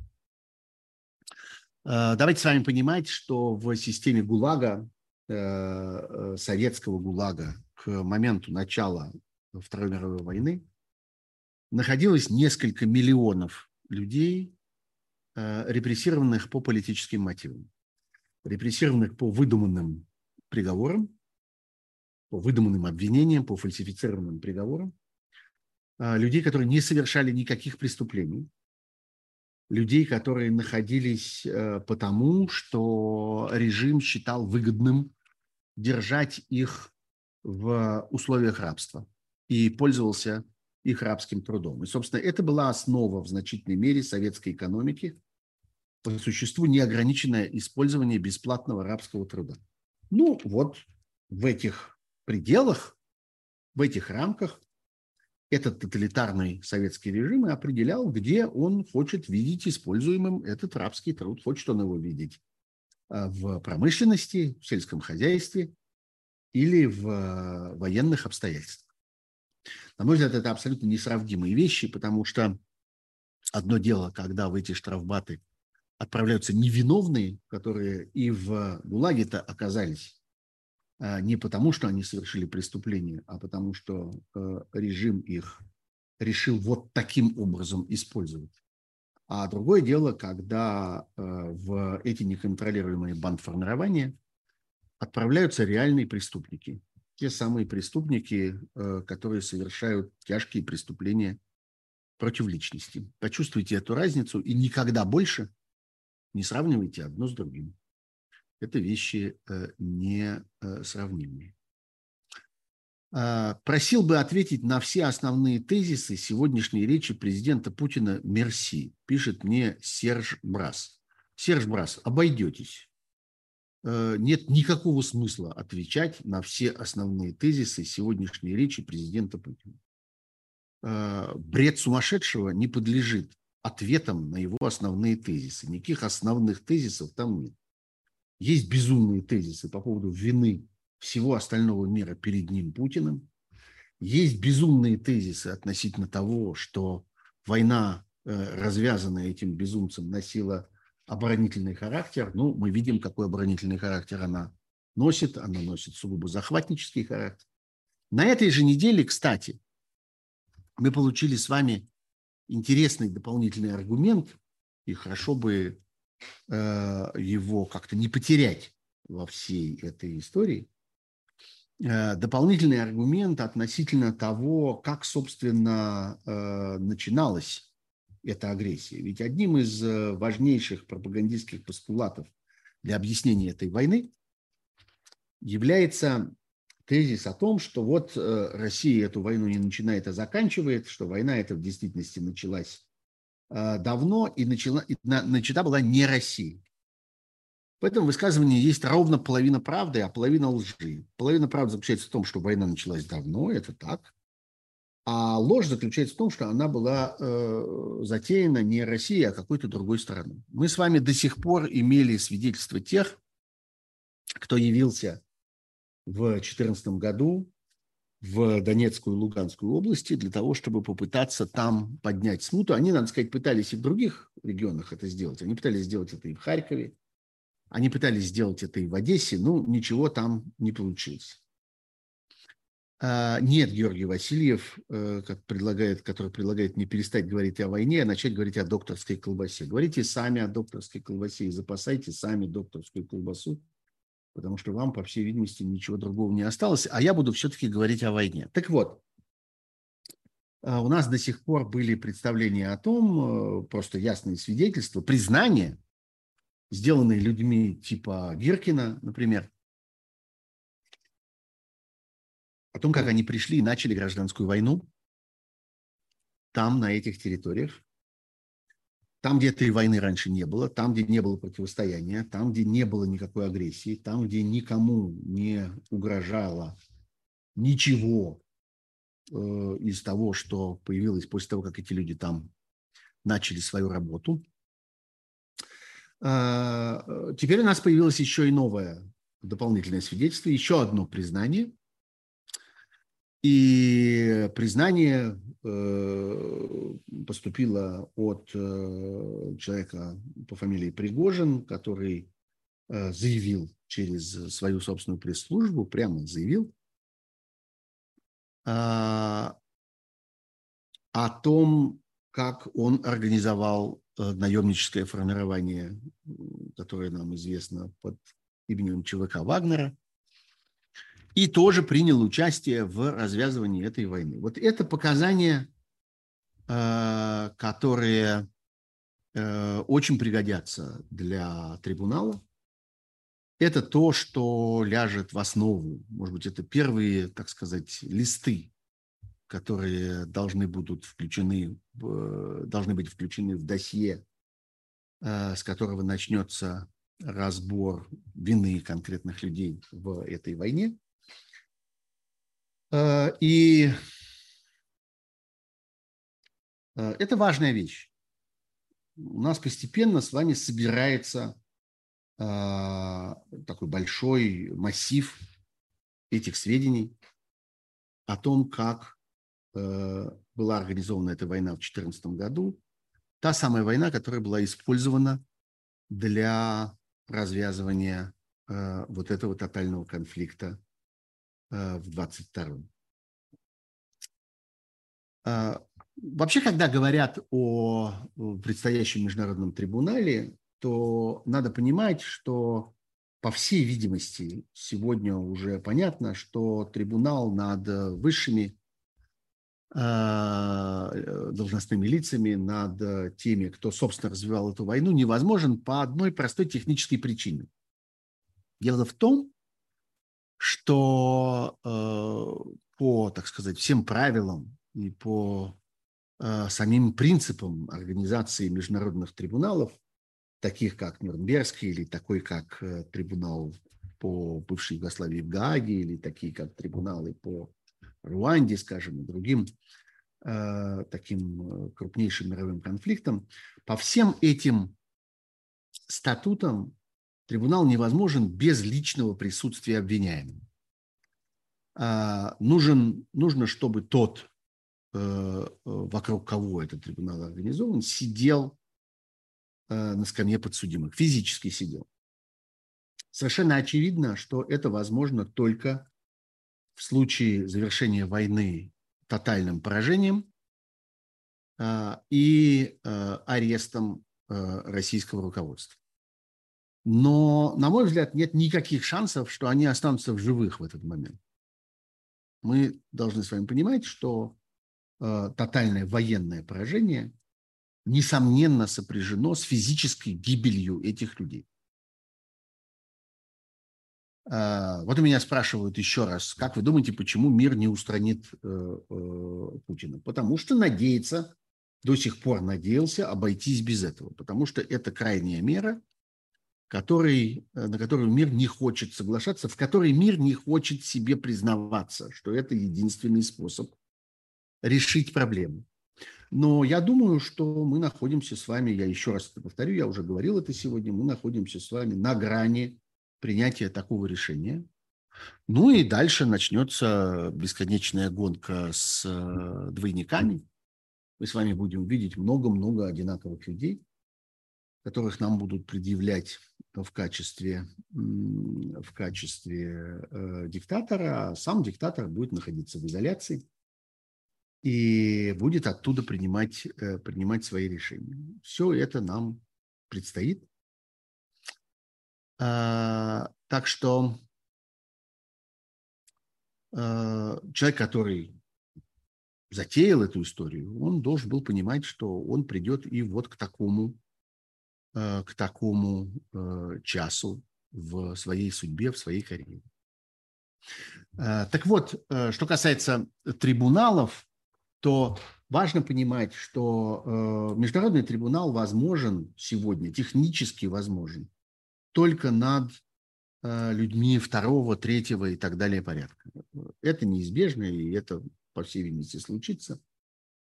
Э, давайте с вами понимать, что в системе ГУЛАГа, советского ГУЛАГа, к моменту начала Второй мировой войны находилось несколько миллионов людей, репрессированных по политическим мотивам, репрессированных по выдуманным приговорам, по выдуманным обвинениям, по фальсифицированным приговорам, людей, которые не совершали никаких преступлений, людей, которые находились э, потому, что режим считал выгодным держать их в условиях рабства и пользовался их рабским трудом. И, собственно, это была основа в значительной мере советской экономики, по существу неограниченное использование бесплатного рабского труда. Ну, вот в этих пределах, в этих рамках этот тоталитарный советский режим и определял, где он хочет видеть используемым этот рабский труд. Хочет он его видеть а, в промышленности, в сельском хозяйстве или в а, военных обстоятельствах. На мой взгляд, это абсолютно несравнимые вещи, потому что одно дело, когда в эти штрафбаты отправляются невиновные, которые и в ГУЛАГе-то оказались не потому, что они совершили преступление, а потому что э, режим их решил вот таким образом использовать. А другое дело, когда э, в эти неконтролируемые бандформирования отправляются реальные преступники. Те самые преступники, э, которые совершают тяжкие преступления против личности. Почувствуйте эту разницу и никогда больше не сравнивайте одно с другим это вещи э, не э. А, просил бы ответить на все основные тезисы сегодняшней речи президента Путина «Мерси», пишет мне Серж Брас. Серж Брас, обойдетесь. Э, нет никакого смысла отвечать на все основные тезисы сегодняшней речи президента Путина. Бред сумасшедшего не подлежит ответам на его основные тезисы. Никаких основных тезисов там нет. Есть безумные тезисы по поводу вины всего остального мира перед ним Путиным. Есть безумные тезисы относительно того, что война, э, развязанная этим безумцем, носила оборонительный характер. Ну, мы видим, какой оборонительный характер она носит. Она носит сугубо захватнический характер. На этой же неделе, кстати, мы получили с вами интересный дополнительный аргумент, и хорошо бы его как-то не потерять во всей этой истории. Э, дополнительный аргумент относительно того, как, собственно, э, начиналась эта агрессия. Ведь одним из э, важнейших пропагандистских постулатов для объяснения этой войны является тезис о том, что вот Россия эту войну не начинает, а заканчивает, что война эта в действительности началась давно и начала, и начата была не Россия. В этом высказывании есть ровно половина правды, а половина лжи. Половина правды заключается в том, что война началась давно, это так. А ложь заключается в том, что она была э, затеяна не Россией, а какой-то другой стороной. Мы с вами до сих пор имели свидетельство тех, кто явился в 2014 году в Донецкую и Луганскую области для того, чтобы попытаться там поднять смуту. Они, надо сказать, пытались и в других регионах это сделать. Они пытались сделать это и в Харькове, они пытались сделать это и в Одессе, но ничего там не получилось. А, нет, Георгий Васильев, э, как предлагает, который предлагает не перестать говорить о войне, а начать говорить о докторской колбасе. Говорите сами о докторской колбасе и запасайте сами докторскую колбасу, потому что вам, по всей видимости, ничего другого не осталось, а я буду все-таки говорить о войне. Так вот, а, у нас до сих пор были представления о том, э, просто ясные свидетельства, признания сделанные людьми типа Гиркина, например, о том, как они пришли и начали гражданскую войну там, на этих территориях, там, где этой войны раньше не было, там, где не было противостояния, там, где не было никакой агрессии, там, где никому не угрожало ничего э, из того, что появилось после того, как эти люди там начали свою работу. А, э, теперь у нас появилось еще и новое дополнительное свидетельство, еще одно признание. И признание э, поступило от э, человека по фамилии Пригожин, который заявил через свою собственную пресс-службу, прямо заявил а, о том, как он организовал Э, наемническое формирование, которое нам известно под именем ЧВК Вагнера, и тоже принял участие в развязывании этой войны. Вот это показания, э, которые э, очень пригодятся для трибунала. Это то, что ляжет в основу, может быть, это первые, так сказать, листы которые должны будут включены, должны быть включены в досье, э, с которого начнется разбор вины конкретных людей в этой войне. Э, и э, это важная вещь. У нас постепенно с вами собирается такой большой массив этих сведений о том, как Э, была организована эта война в 2014 году, та самая война, которая была использована для развязывания вот этого тотального конфликта в 22-м. Вообще, когда говорят о предстоящем международном трибунале, то надо понимать, что по всей видимости сегодня уже понятно, что трибунал над высшими а, э, должностными лицами над э, теми, кто, собственно, развивал эту войну, невозможен по одной простой технической причине. Дело в том, что э, по, так сказать, всем правилам и по самим принципам организации международных трибуналов, таких как Нюрнбергский или такой, как трибунал по бывшей Югославии в Гааге, или такие, как трибуналы по Руанде, скажем, и другим э, таким э, крупнейшим мировым конфликтам. По всем этим статутам трибунал невозможен без личного присутствия обвиняемого. А, нужен, нужно, чтобы тот, э, вокруг кого этот трибунал организован, сидел на скамье подсудимых, физически сидел. Совершенно очевидно, что это возможно только в случае завершения войны тотальным поражением и арестом российского руководства. Но, на мой взгляд, нет никаких шансов, что они останутся в живых в этот момент. Мы должны с вами понимать, что э, тотальное военное поражение несомненно сопряжено с физической гибелью этих людей. Э, вот у меня спрашивают еще раз, как вы думаете, почему мир не устранит э, э, Путина? Потому что надеется, до сих пор надеялся обойтись без этого, потому что это крайняя мера, который, э, на которую мир не хочет соглашаться, в которой мир не хочет себе признаваться, что это единственный способ решить проблему. Но я думаю, что мы находимся с вами, я еще раз это повторю, я уже говорил это сегодня, мы находимся с вами на грани принятия такого решения. Ну и дальше начнется бесконечная гонка с э, двойниками. Мы с вами будем видеть много-много одинаковых людей, которых нам будут предъявлять в качестве, в качестве э, диктатора, а сам диктатор будет находиться в изоляции и будет оттуда принимать, э, принимать свои решения. Все это нам предстоит. А, так что э, человек, который затеял эту историю, он должен был понимать, что он придет и вот к такому к такому э, часу в своей судьбе, в своей карьере. Э, так вот, что касается трибуналов, то важно понимать, что международный трибунал возможен сегодня, технически возможен, только над людьми второго, третьего и так далее порядка. Это неизбежно, и это, по всей видимости, случится.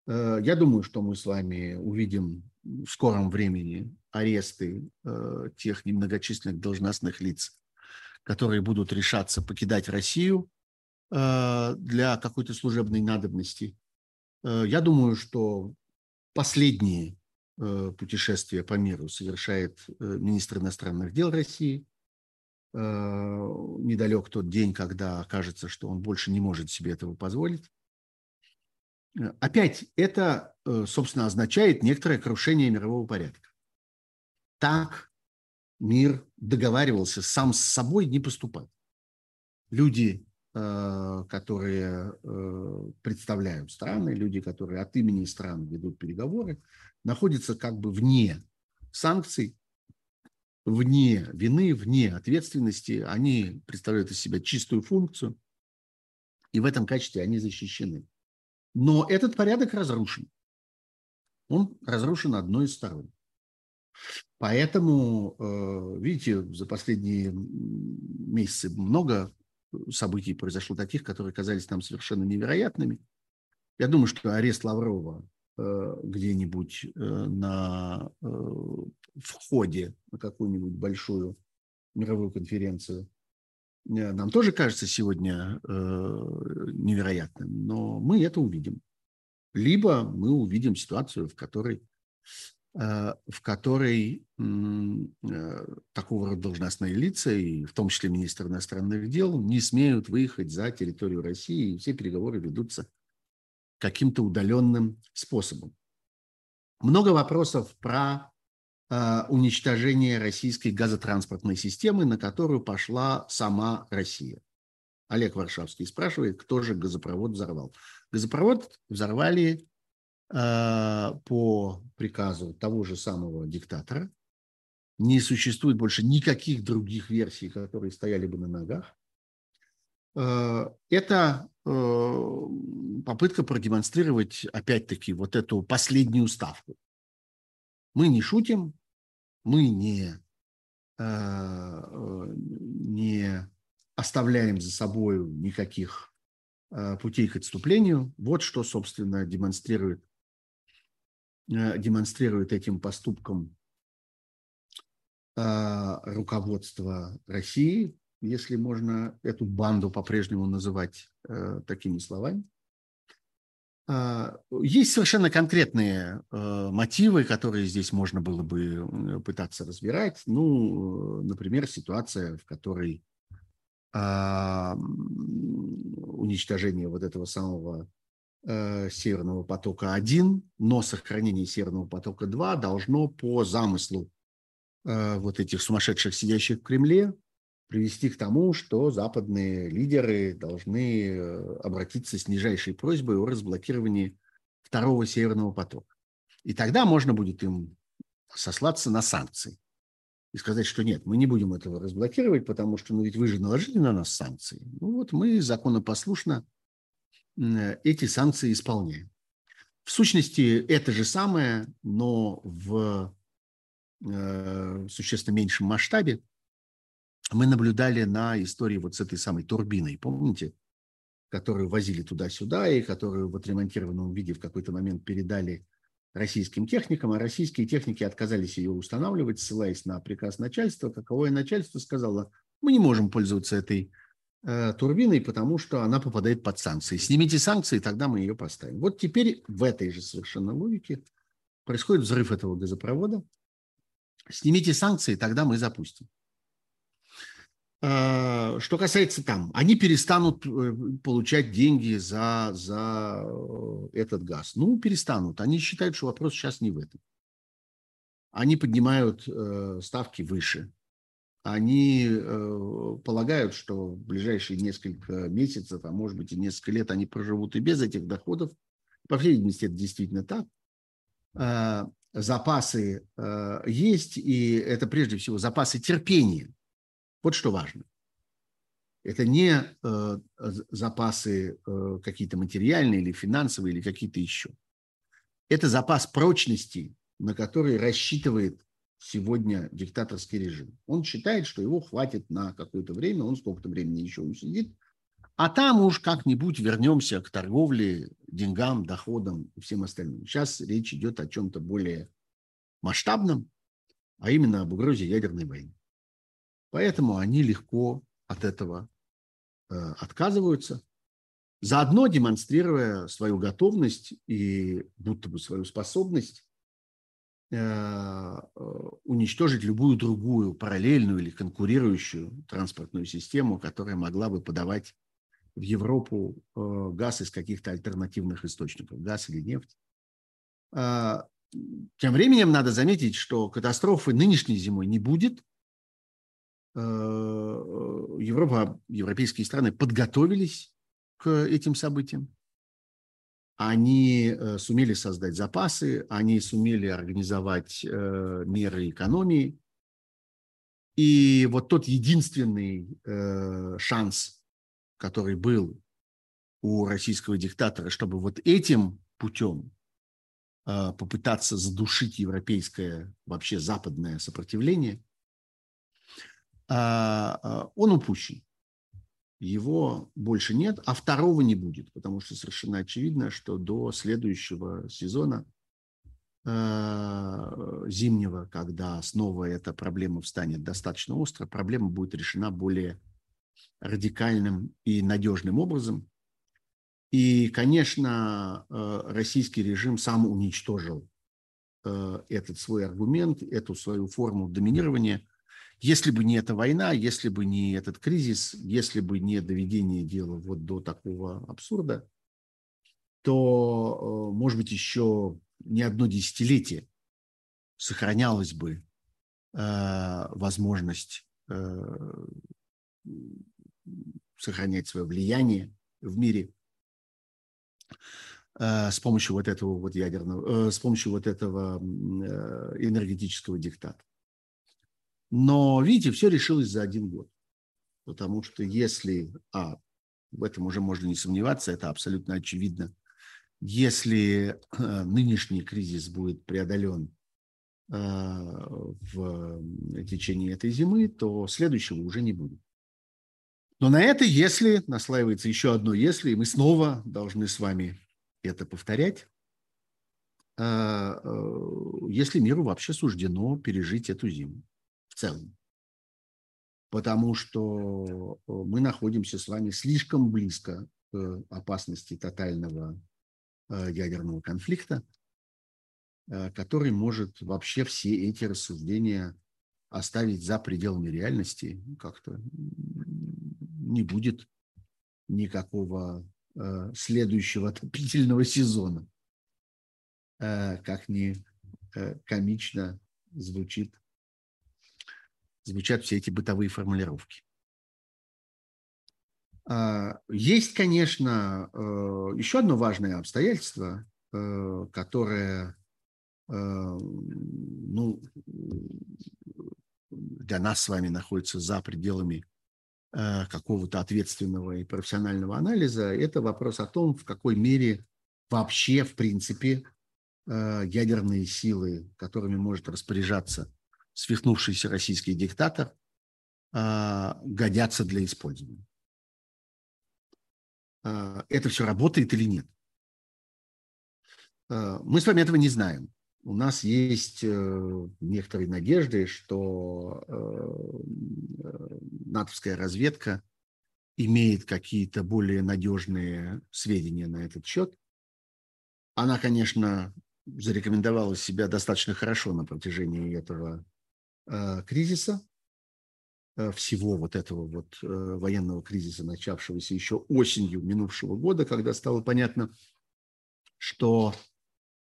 Я думаю, что мы с вами увидим в скором времени аресты э, тех немногочисленных должностных лиц, которые будут решаться покидать Россию э, для какой-то служебной надобности. Э, я думаю, что последние э, путешествия по миру совершает э, министр иностранных дел России. Э, недалек тот день, когда окажется, что он больше не может себе этого позволить. Э, опять это, э, собственно, означает некоторое крушение мирового порядка. Так мир договаривался сам с собой не поступать. Люди, э, которые представляют страны, люди, которые от имени стран ведут переговоры, находятся как бы вне санкций, вне вины, вне ответственности. Они представляют из себя чистую функцию, и в этом качестве они защищены. Но этот порядок разрушен. Он разрушен одной из сторон. Поэтому, э, видите, за последние месяцы много событий произошло таких, которые казались нам совершенно невероятными. Я думаю, что арест Лаврова э, где-нибудь э, на входе на какую-нибудь большую мировую конференцию нам тоже кажется сегодня невероятным, но мы это увидим. Либо мы увидим ситуацию, в которой, в которой э, такого рода должностные лица, и в том числе министр иностранных дел, не смеют выехать за территорию России, и все переговоры ведутся каким-то удаленным способом. Много вопросов про Э, уничтожения российской газотранспортной системы, на которую пошла сама Россия. Олег Варшавский спрашивает, кто же газопровод взорвал. Газопровод взорвали э, по приказу того же самого диктатора. Не существует больше никаких других версий, которые стояли бы на ногах. Э, это э, попытка продемонстрировать, опять-таки, вот эту последнюю ставку. Мы не шутим, мы не, э, не оставляем за собой никаких э, путей к отступлению. Вот что, собственно, демонстрирует, э, демонстрирует этим поступком руководство России, если можно эту банду по-прежнему называть такими словами. А, есть совершенно конкретные э, мотивы, которые здесь можно было бы пытаться разбирать. Ну, например, ситуация, в которой а, уничтожение вот этого самого э, Северного потока-1, но сохранение Северного потока-2 должно по замыслу э, вот этих сумасшедших, сидящих в Кремле, привести к тому, что западные лидеры должны э, обратиться с нижайшей просьбой о разблокировании второго Северного потока. И тогда можно будет им сослаться на санкции и сказать, что нет, мы не будем этого разблокировать, потому что, ну ведь вы же наложили на нас санкции. Ну вот мы законопослушно эти санкции исполняем. В сущности, это же самое, но в э, существенно меньшем масштабе мы наблюдали на истории вот с этой самой турбиной, помните, которую возили туда-сюда и которую в отремонтированном виде в какой-то момент передали российским техникам, а российские техники отказались ее устанавливать, ссылаясь на приказ начальства. Каковое начальство сказало, мы не можем пользоваться этой э, турбиной, потому что она попадает под санкции. Снимите санкции, тогда мы ее поставим. Вот теперь в этой же совершенно логике происходит взрыв этого газопровода. Снимите санкции, тогда мы запустим. Э, что касается там, они перестанут э, получать деньги за, за э, этот газ. Ну, перестанут. Они считают, что вопрос сейчас не в этом. Они поднимают ставки выше. Они полагают, что в ближайшие несколько месяцев, а может быть и несколько лет, они проживут и без этих доходов. По всей видимости, это действительно так. Запасы есть, и это прежде всего запасы терпения – вот что важно. Это не э, запасы э, какие-то материальные или финансовые или какие-то еще. Это запас прочности, на который рассчитывает сегодня диктаторский режим. Он считает, что его хватит на какое-то время, он сколько-то времени еще усидит, а там уж как-нибудь вернемся к торговле, деньгам, доходам и всем остальным. Сейчас речь идет о чем-то более масштабном, а именно об угрозе ядерной войны. Поэтому они легко от этого э, отказываются, заодно демонстрируя свою готовность и будто бы свою способность уничтожить любую другую параллельную или конкурирующую транспортную систему, которая могла бы подавать в Европу газ из каких-то альтернативных источников, газ или нефть. Тем временем надо заметить, что катастрофы нынешней зимой не будет, Э, Европа, европейские страны подготовились к этим событиям. Они э, сумели создать запасы, они сумели организовать э, меры экономии. И вот тот единственный шанс, который был у российского диктатора, чтобы вот этим путем попытаться задушить европейское, вообще западное сопротивление – он упущен. Его больше нет, а второго не будет, потому что совершенно очевидно, что до следующего сезона а, зимнего, когда снова эта проблема встанет достаточно остро, проблема будет решена более радикальным и надежным образом. И, конечно, российский режим сам уничтожил этот свой аргумент, эту свою форму доминирования – если бы не эта война, если бы не этот кризис, если бы не доведение дела вот до такого абсурда, то, э, может быть, еще не одно десятилетие сохранялась бы э, возможность э, сохранять свое влияние в мире э, с помощью вот этого вот ядерного, э, с помощью вот этого э, энергетического диктата. Но, видите, все решилось за один год. Потому что если, а в этом уже можно не сомневаться, это абсолютно очевидно, если э, нынешний кризис будет преодолен э, в течение этой зимы, то следующего уже не будет. Но на это если, наслаивается еще одно если, и мы снова должны с вами это повторять, э, если миру вообще суждено пережить эту зиму целом. Потому что э, мы находимся с вами слишком близко к опасности тотального э, ядерного конфликта, э, который может вообще все эти рассуждения оставить за пределами реальности. Как-то не будет никакого следующего отопительного сезона. Как ни комично звучит, звучат все эти бытовые формулировки. А, есть, конечно, э, еще одно важное обстоятельство, э, которое э, ну, для нас с вами находится за пределами какого-то ответственного и профессионального анализа, это вопрос о том, в какой мере вообще, в принципе, ядерные силы, которыми может распоряжаться свихнувшийся российский диктатор, годятся для использования. А, это все работает или нет. А, мы с вами этого не знаем. У нас есть э, некоторые надежды, что э, натовская разведка имеет какие-то более надежные сведения на этот счет. Она, конечно, зарекомендовала себя достаточно хорошо на протяжении этого кризиса. Э, всего вот этого вот э, военного кризиса, начавшегося еще осенью минувшего года, когда стало понятно, что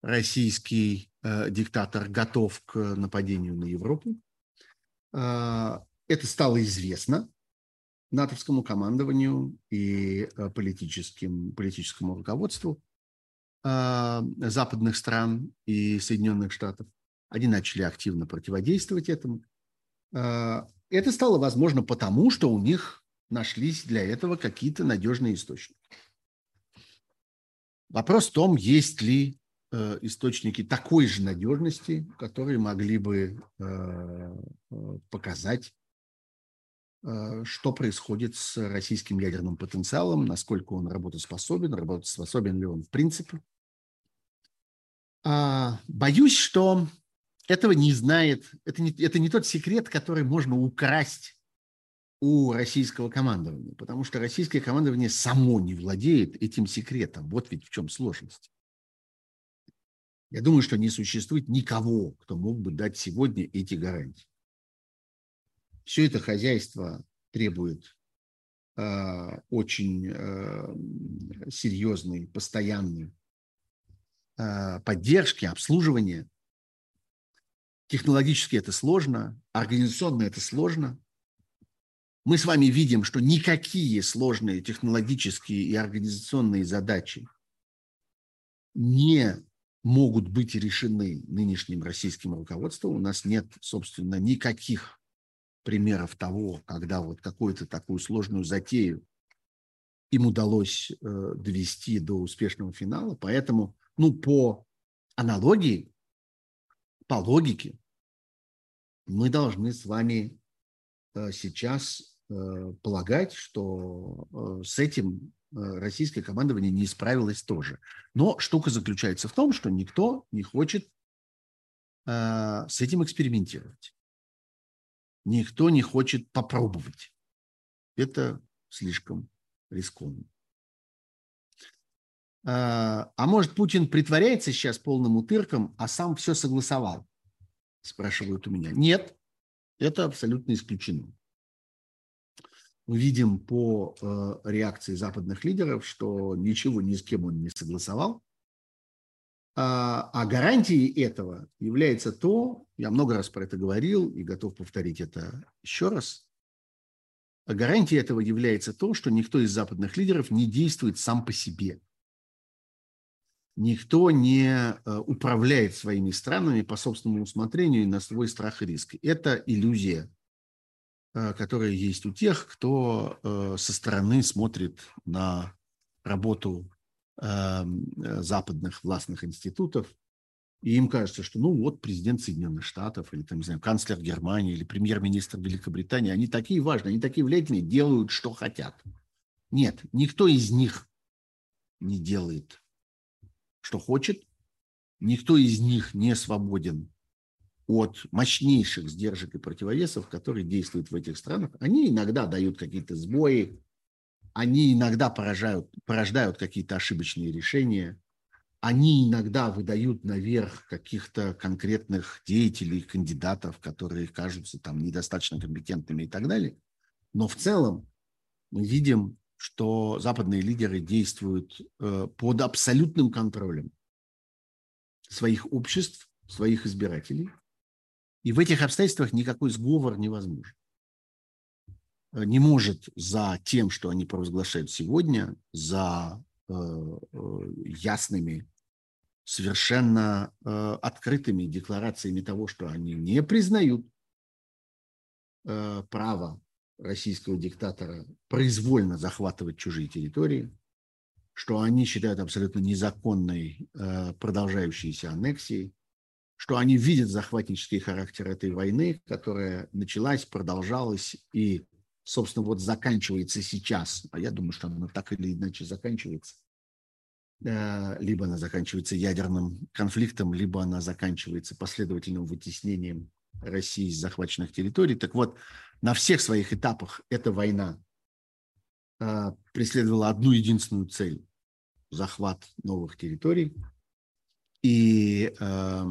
российский э, диктатор готов к нападению на Европу. Это стало известно натовскому командованию и политическим, политическому руководству западных стран и Соединенных Штатов. Они начали активно противодействовать этому. Это стало возможно потому, что у них нашлись для этого какие-то надежные источники. Вопрос в том, есть ли э, источники такой же надежности, которые могли бы э, э, показать, что происходит с российским ядерным потенциалом, насколько он работоспособен, работоспособен ли он в принципе. А, боюсь, что этого не знает, это не, это не тот секрет, который можно украсть у российского командования, потому что российское командование само не владеет этим секретом. Вот ведь в чем сложность. Я думаю, что не существует никого, кто мог бы дать сегодня эти гарантии. Все это хозяйство требует э, очень э, серьезной, постоянной э, поддержки, обслуживания. Технологически это сложно, организационно это сложно. Мы с вами видим, что никакие сложные технологические и организационные задачи не могут быть решены нынешним российским руководством. У нас нет, собственно, никаких примеров того, когда вот какую-то такую сложную затею им удалось э, довести до успешного финала. Поэтому, ну, по аналогии, по логике, мы должны с вами э, сейчас э, полагать, что э, с этим российское командование не справилось тоже. Но штука заключается в том, что никто не хочет с этим экспериментировать. Никто не хочет попробовать. Это слишком рискованно. А может, Путин притворяется сейчас полным утырком, а сам все согласовал? Спрашивают у меня. Нет, это абсолютно исключено. Мы видим по э, реакции западных лидеров, что ничего ни с кем он не согласовал. А, а гарантией этого является то, я много раз про это говорил и готов повторить это еще раз, а гарантией этого является то, что никто из западных лидеров не действует сам по себе – никто не э, управляет своими странами по собственному усмотрению и на свой страх и риск. Это иллюзия, э, которая есть у тех, кто э, со стороны смотрит на работу западных властных институтов, и им кажется, что ну вот президент Соединенных Штатов или там, не знаю, канцлер Германии или премьер-министр Великобритании, они такие важные, они такие влиятельные, делают, что хотят. Нет, никто из них не делает что хочет. Никто из них не свободен от мощнейших сдержек и противовесов, которые действуют в этих странах. Они иногда дают какие-то сбои, они иногда поражают, порождают какие-то ошибочные решения, они иногда выдают наверх каких-то конкретных деятелей, кандидатов, которые кажутся там недостаточно компетентными и так далее. Но в целом мы видим, что западные лидеры действуют э, под абсолютным контролем своих обществ, своих избирателей. И в этих обстоятельствах никакой сговор невозможен. Э, не может за тем, что они провозглашают сегодня, за э, ясными, совершенно открытыми декларациями того, что они не признают право российского диктатора произвольно захватывать чужие территории, что они считают абсолютно незаконной э, продолжающейся аннексией, что они видят захватнический характер этой войны, которая началась, продолжалась и, собственно, вот заканчивается сейчас. А я думаю, что она так или иначе заканчивается. Э, либо она заканчивается ядерным конфликтом, либо она заканчивается последовательным вытеснением России из захваченных территорий. Так вот, на всех своих этапах эта война э, преследовала одну единственную цель – захват новых территорий и э,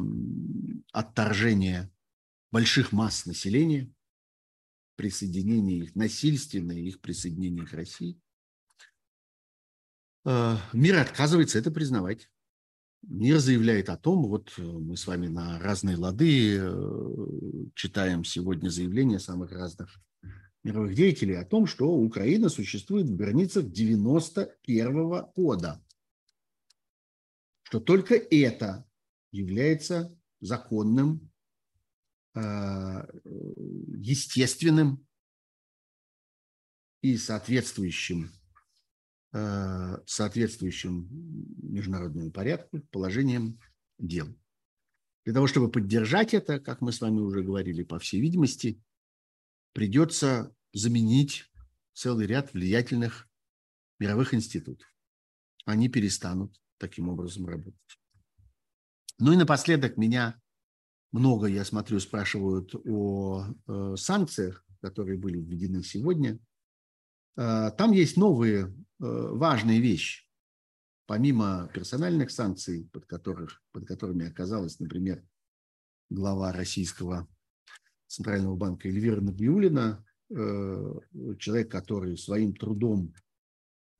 отторжение больших масс населения, присоединение их, насильственное их присоединение к России. Э, мир отказывается это признавать. Мир заявляет о том, вот э, мы с вами на разные лады э, читаем сегодня заявления самых разных мировых деятелей о том, что Украина существует в границах 91 года. Что только это является законным, э, естественным и соответствующим соответствующим международному порядку, положением дел. Для того, чтобы поддержать это, как мы с вами уже говорили, по всей видимости, придется заменить целый ряд влиятельных мировых институтов. Они перестанут таким образом работать. Ну и напоследок меня много, я смотрю, спрашивают о э, санкциях, которые были введены сегодня. Э, там есть новые Э, важные вещи. Помимо персональных санкций, под, которых, под которыми оказалась, например, глава российского Центрального банка Эльвира Набиулина, э, человек, который своим трудом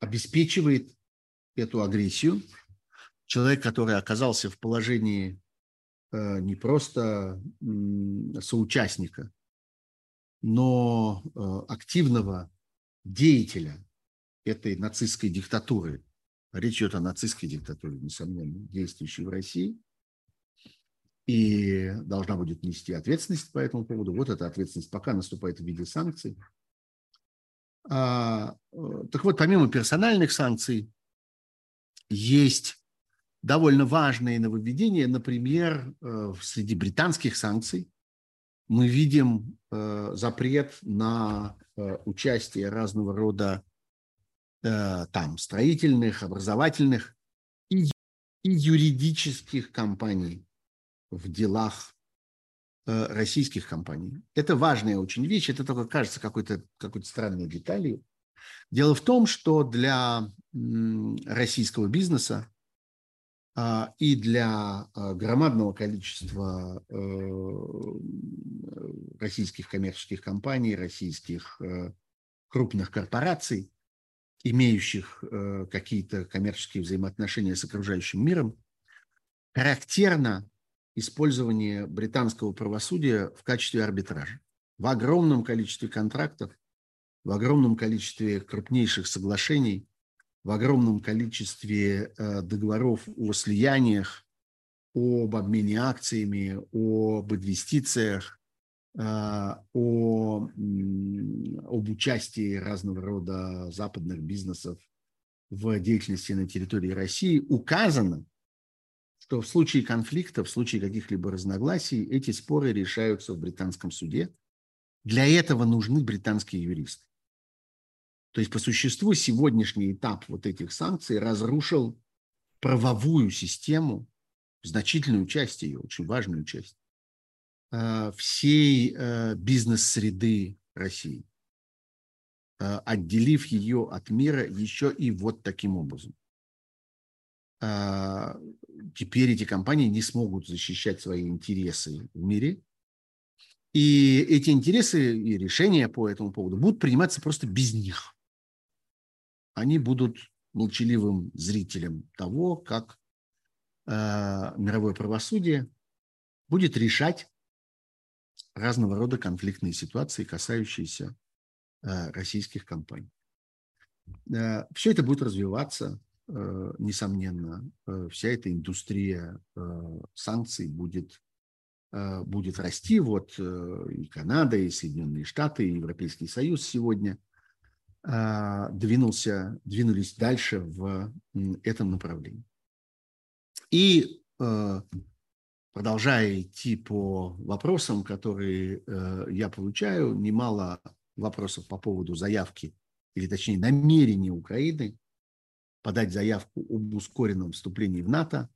обеспечивает эту агрессию, человек, который оказался в положении э, не просто соучастника, но активного деятеля этой нацистской диктатуры, речь идет о нацистской диктатуре, несомненно, действующей в России, и должна будет нести ответственность по этому поводу. Вот эта ответственность пока наступает в виде санкций. А, э, так вот, помимо персональных санкций, есть довольно важные нововведения. Например, э, среди британских санкций мы видим э, запрет на участие разного рода Э, там строительных, образовательных и, и юридических компаний в делах э, российских компаний. Это важная очень вещь, это только кажется какой-то какой странной деталью. Дело в том, что для российского бизнеса и для а, громадного количества э, российских коммерческих компаний, российских крупных корпораций имеющих э, какие-то коммерческие взаимоотношения с окружающим миром, характерно использование британского правосудия в качестве арбитража. В огромном количестве контрактов, в огромном количестве крупнейших соглашений, в огромном количестве э, договоров о слияниях, об обмене акциями, об инвестициях, а, о, об участии разного рода западных бизнесов в деятельности на территории России указано, что в случае конфликта, в случае каких-либо разногласий, эти споры решаются в британском суде. Для этого нужны британские юристы. То есть по существу сегодняшний этап вот этих санкций разрушил правовую систему, значительную часть ее, очень важную часть Э, всей э, бизнес-среды России, э, отделив ее от мира еще и вот таким образом. Теперь эти компании не смогут защищать свои интересы в мире, и эти интересы и решения по этому поводу будут приниматься просто без них. Они будут молчаливым зрителем того, как э, мировое правосудие будет решать разного рода конфликтные ситуации, касающиеся э, российских компаний. Э, все это будет развиваться, э, несомненно. Э, вся эта индустрия э, санкций будет, э, будет расти. Вот э, и Канада, и Соединенные Штаты, и Европейский Союз сегодня двинулся, двинулись дальше в этом направлении. И э, продолжая идти по вопросам, которые э, я получаю, немало вопросов по поводу заявки, или точнее намерения Украины подать заявку об ускоренном вступлении в НАТО.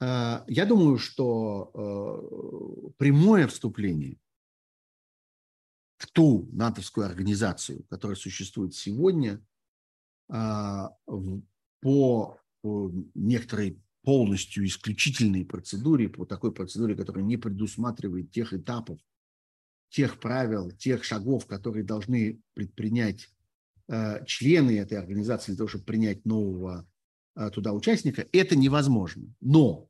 Э, я думаю, что э, прямое вступление в ту натовскую организацию, которая существует сегодня, э, по некоторой полностью исключительной процедуре, по такой процедуре, которая не предусматривает тех этапов, тех правил, тех шагов, которые должны предпринять э, члены этой организации для того, чтобы принять нового э, туда участника, это невозможно. Но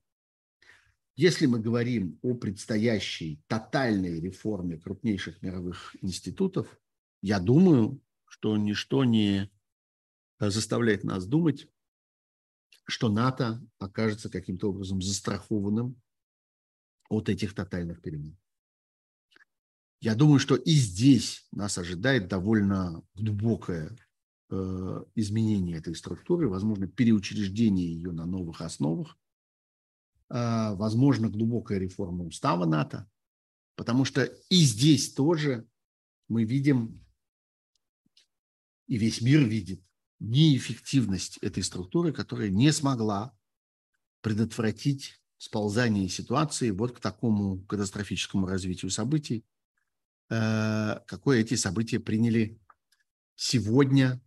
если мы говорим о предстоящей тотальной реформе крупнейших мировых институтов, я думаю, что ничто не заставляет нас думать, что НАТО окажется каким-то образом застрахованным от этих тотальных перемен. Я думаю, что и здесь нас ожидает довольно глубокое э, изменение этой структуры, возможно, переучреждение ее на новых основах, э, возможно, глубокая реформа устава НАТО, потому что и здесь тоже мы видим, и весь мир видит, неэффективность этой структуры, которая не смогла предотвратить сползание ситуации вот к такому катастрофическому развитию событий, э, какое эти события приняли сегодня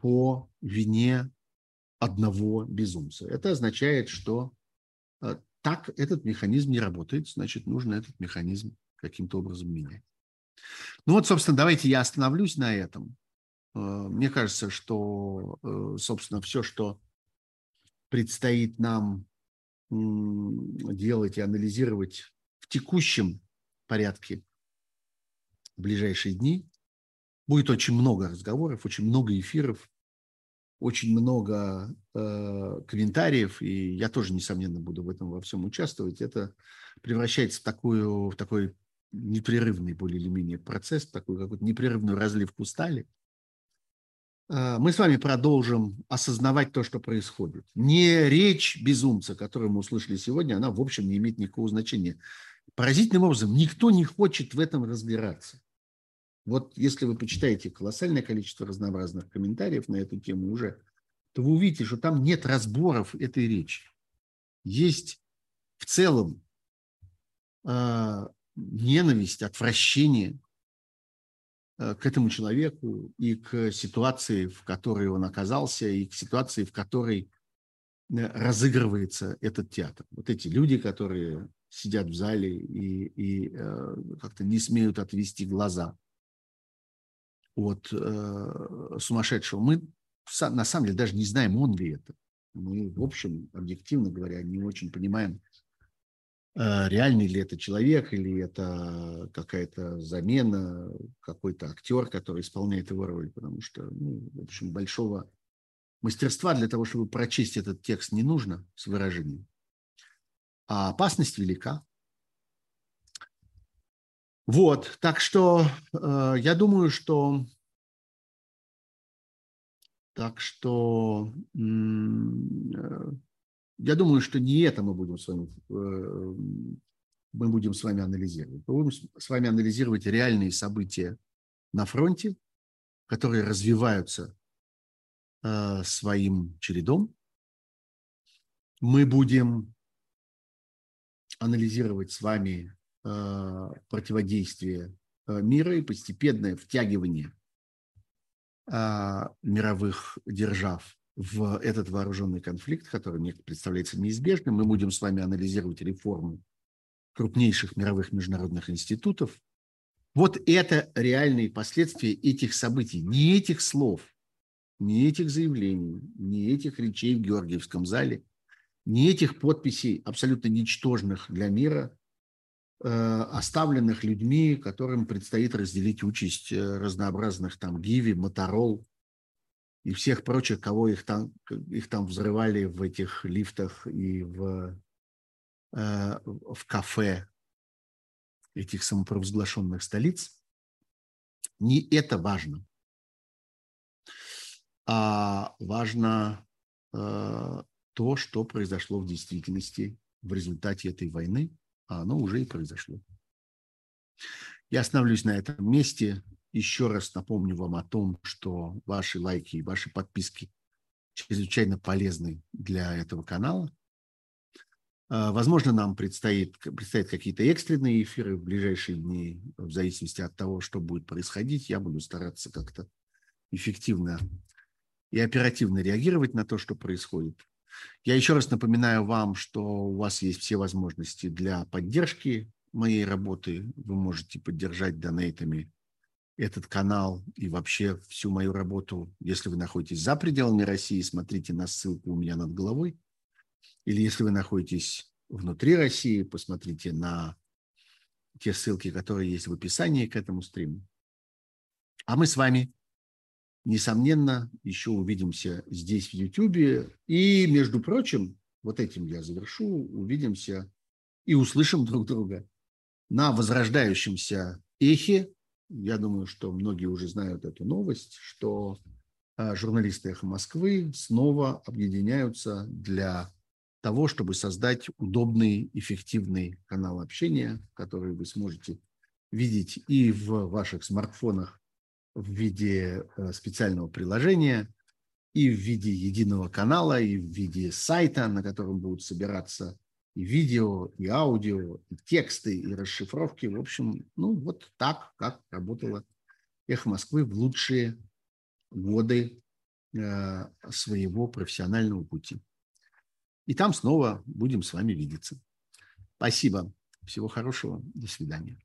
по вине одного безумца. Это означает, что э, так этот механизм не работает, значит, нужно этот механизм каким-то образом менять. Ну вот, собственно, давайте я остановлюсь на этом. Э, мне кажется, что, э, собственно, все, что предстоит нам делать и анализировать в текущем порядке в ближайшие дни, будет очень много разговоров, очень много эфиров, очень много э, комментариев, и я тоже, несомненно, буду в этом во всем участвовать. Это превращается в, такую, в такой непрерывный более или менее процесс, такой какой-то непрерывную разливку стали – Э, мы с вами продолжим осознавать то, что происходит. Не речь безумца, которую мы услышали сегодня, она, в общем, не имеет никакого значения. Поразительным образом, никто не хочет в этом разбираться. Вот если вы почитаете колоссальное количество разнообразных комментариев на эту тему уже, то вы увидите, что там нет разборов этой речи. Есть в целом э, ненависть, отвращение Э, к этому человеку и к ситуации, в которой он оказался, и к ситуации, в которой э, разыгрывается этот театр. Вот эти люди, которые сидят в зале и, и э, как-то не смеют отвести глаза от э, сумасшедшего. Мы на самом деле даже не знаем, он ли это. Мы, в общем, объективно говоря, не очень понимаем, Э, реальный ли это человек, или это какая-то замена, какой-то актер, который исполняет его роль, потому что, ну, в общем, большого мастерства для того, чтобы прочесть этот текст, не нужно с выражением. А опасность велика. Вот, так что э, я думаю, что так что э, я думаю, что не это мы будем с вами, э, мы будем с вами анализировать. Мы будем с вами анализировать реальные события на фронте, которые развиваются э, своим чередом. Мы будем анализировать с вами противодействие мира и постепенное втягивание мировых держав в этот вооруженный конфликт, который мне представляется неизбежным. Мы будем с вами анализировать реформу крупнейших мировых международных институтов. Вот это реальные последствия этих событий, не этих слов, ни этих заявлений, ни этих речей в Георгиевском зале, ни этих подписей абсолютно ничтожных для мира, оставленных людьми, которым предстоит разделить участь э, разнообразных там Гиви, Моторол и всех прочих, кого их там, их там взрывали в этих лифтах и в, э, в кафе этих самопровозглашенных столиц. Не это важно а важно э, то, что произошло в действительности в результате этой войны, а оно уже и произошло. Я остановлюсь на этом месте. Еще раз напомню вам о том, что ваши лайки и ваши подписки чрезвычайно полезны для этого канала. Э, возможно, нам предстоит, предстоят какие-то экстренные эфиры в ближайшие дни, в зависимости от того, что будет происходить. Я буду стараться как-то эффективно и оперативно реагировать на то, что происходит. Я еще раз напоминаю вам, что у вас есть все возможности для поддержки моей работы. Вы можете поддержать донейтами этот канал и вообще всю мою работу. Если вы находитесь за пределами России, смотрите на ссылку у меня над головой. Или если вы находитесь внутри России, посмотрите на те ссылки, которые есть в описании к этому стриму. А мы с вами несомненно, еще увидимся здесь, в YouTube. И, между прочим, вот этим я завершу, увидимся и услышим друг друга на возрождающемся эхе. Я думаю, что многие уже знают эту новость, что а, журналисты «Эхо Москвы» снова объединяются для того, чтобы создать удобный, эффективный канал общения, который вы сможете видеть и в ваших смартфонах, в виде э, специального приложения, и в виде единого канала, и в виде сайта, на котором будут собираться и видео, и аудио, и тексты, и расшифровки. В общем, ну вот так, как работала «Эхо Москвы» в лучшие годы э, своего профессионального пути. И там снова будем с вами видеться. Спасибо. Всего хорошего. До свидания.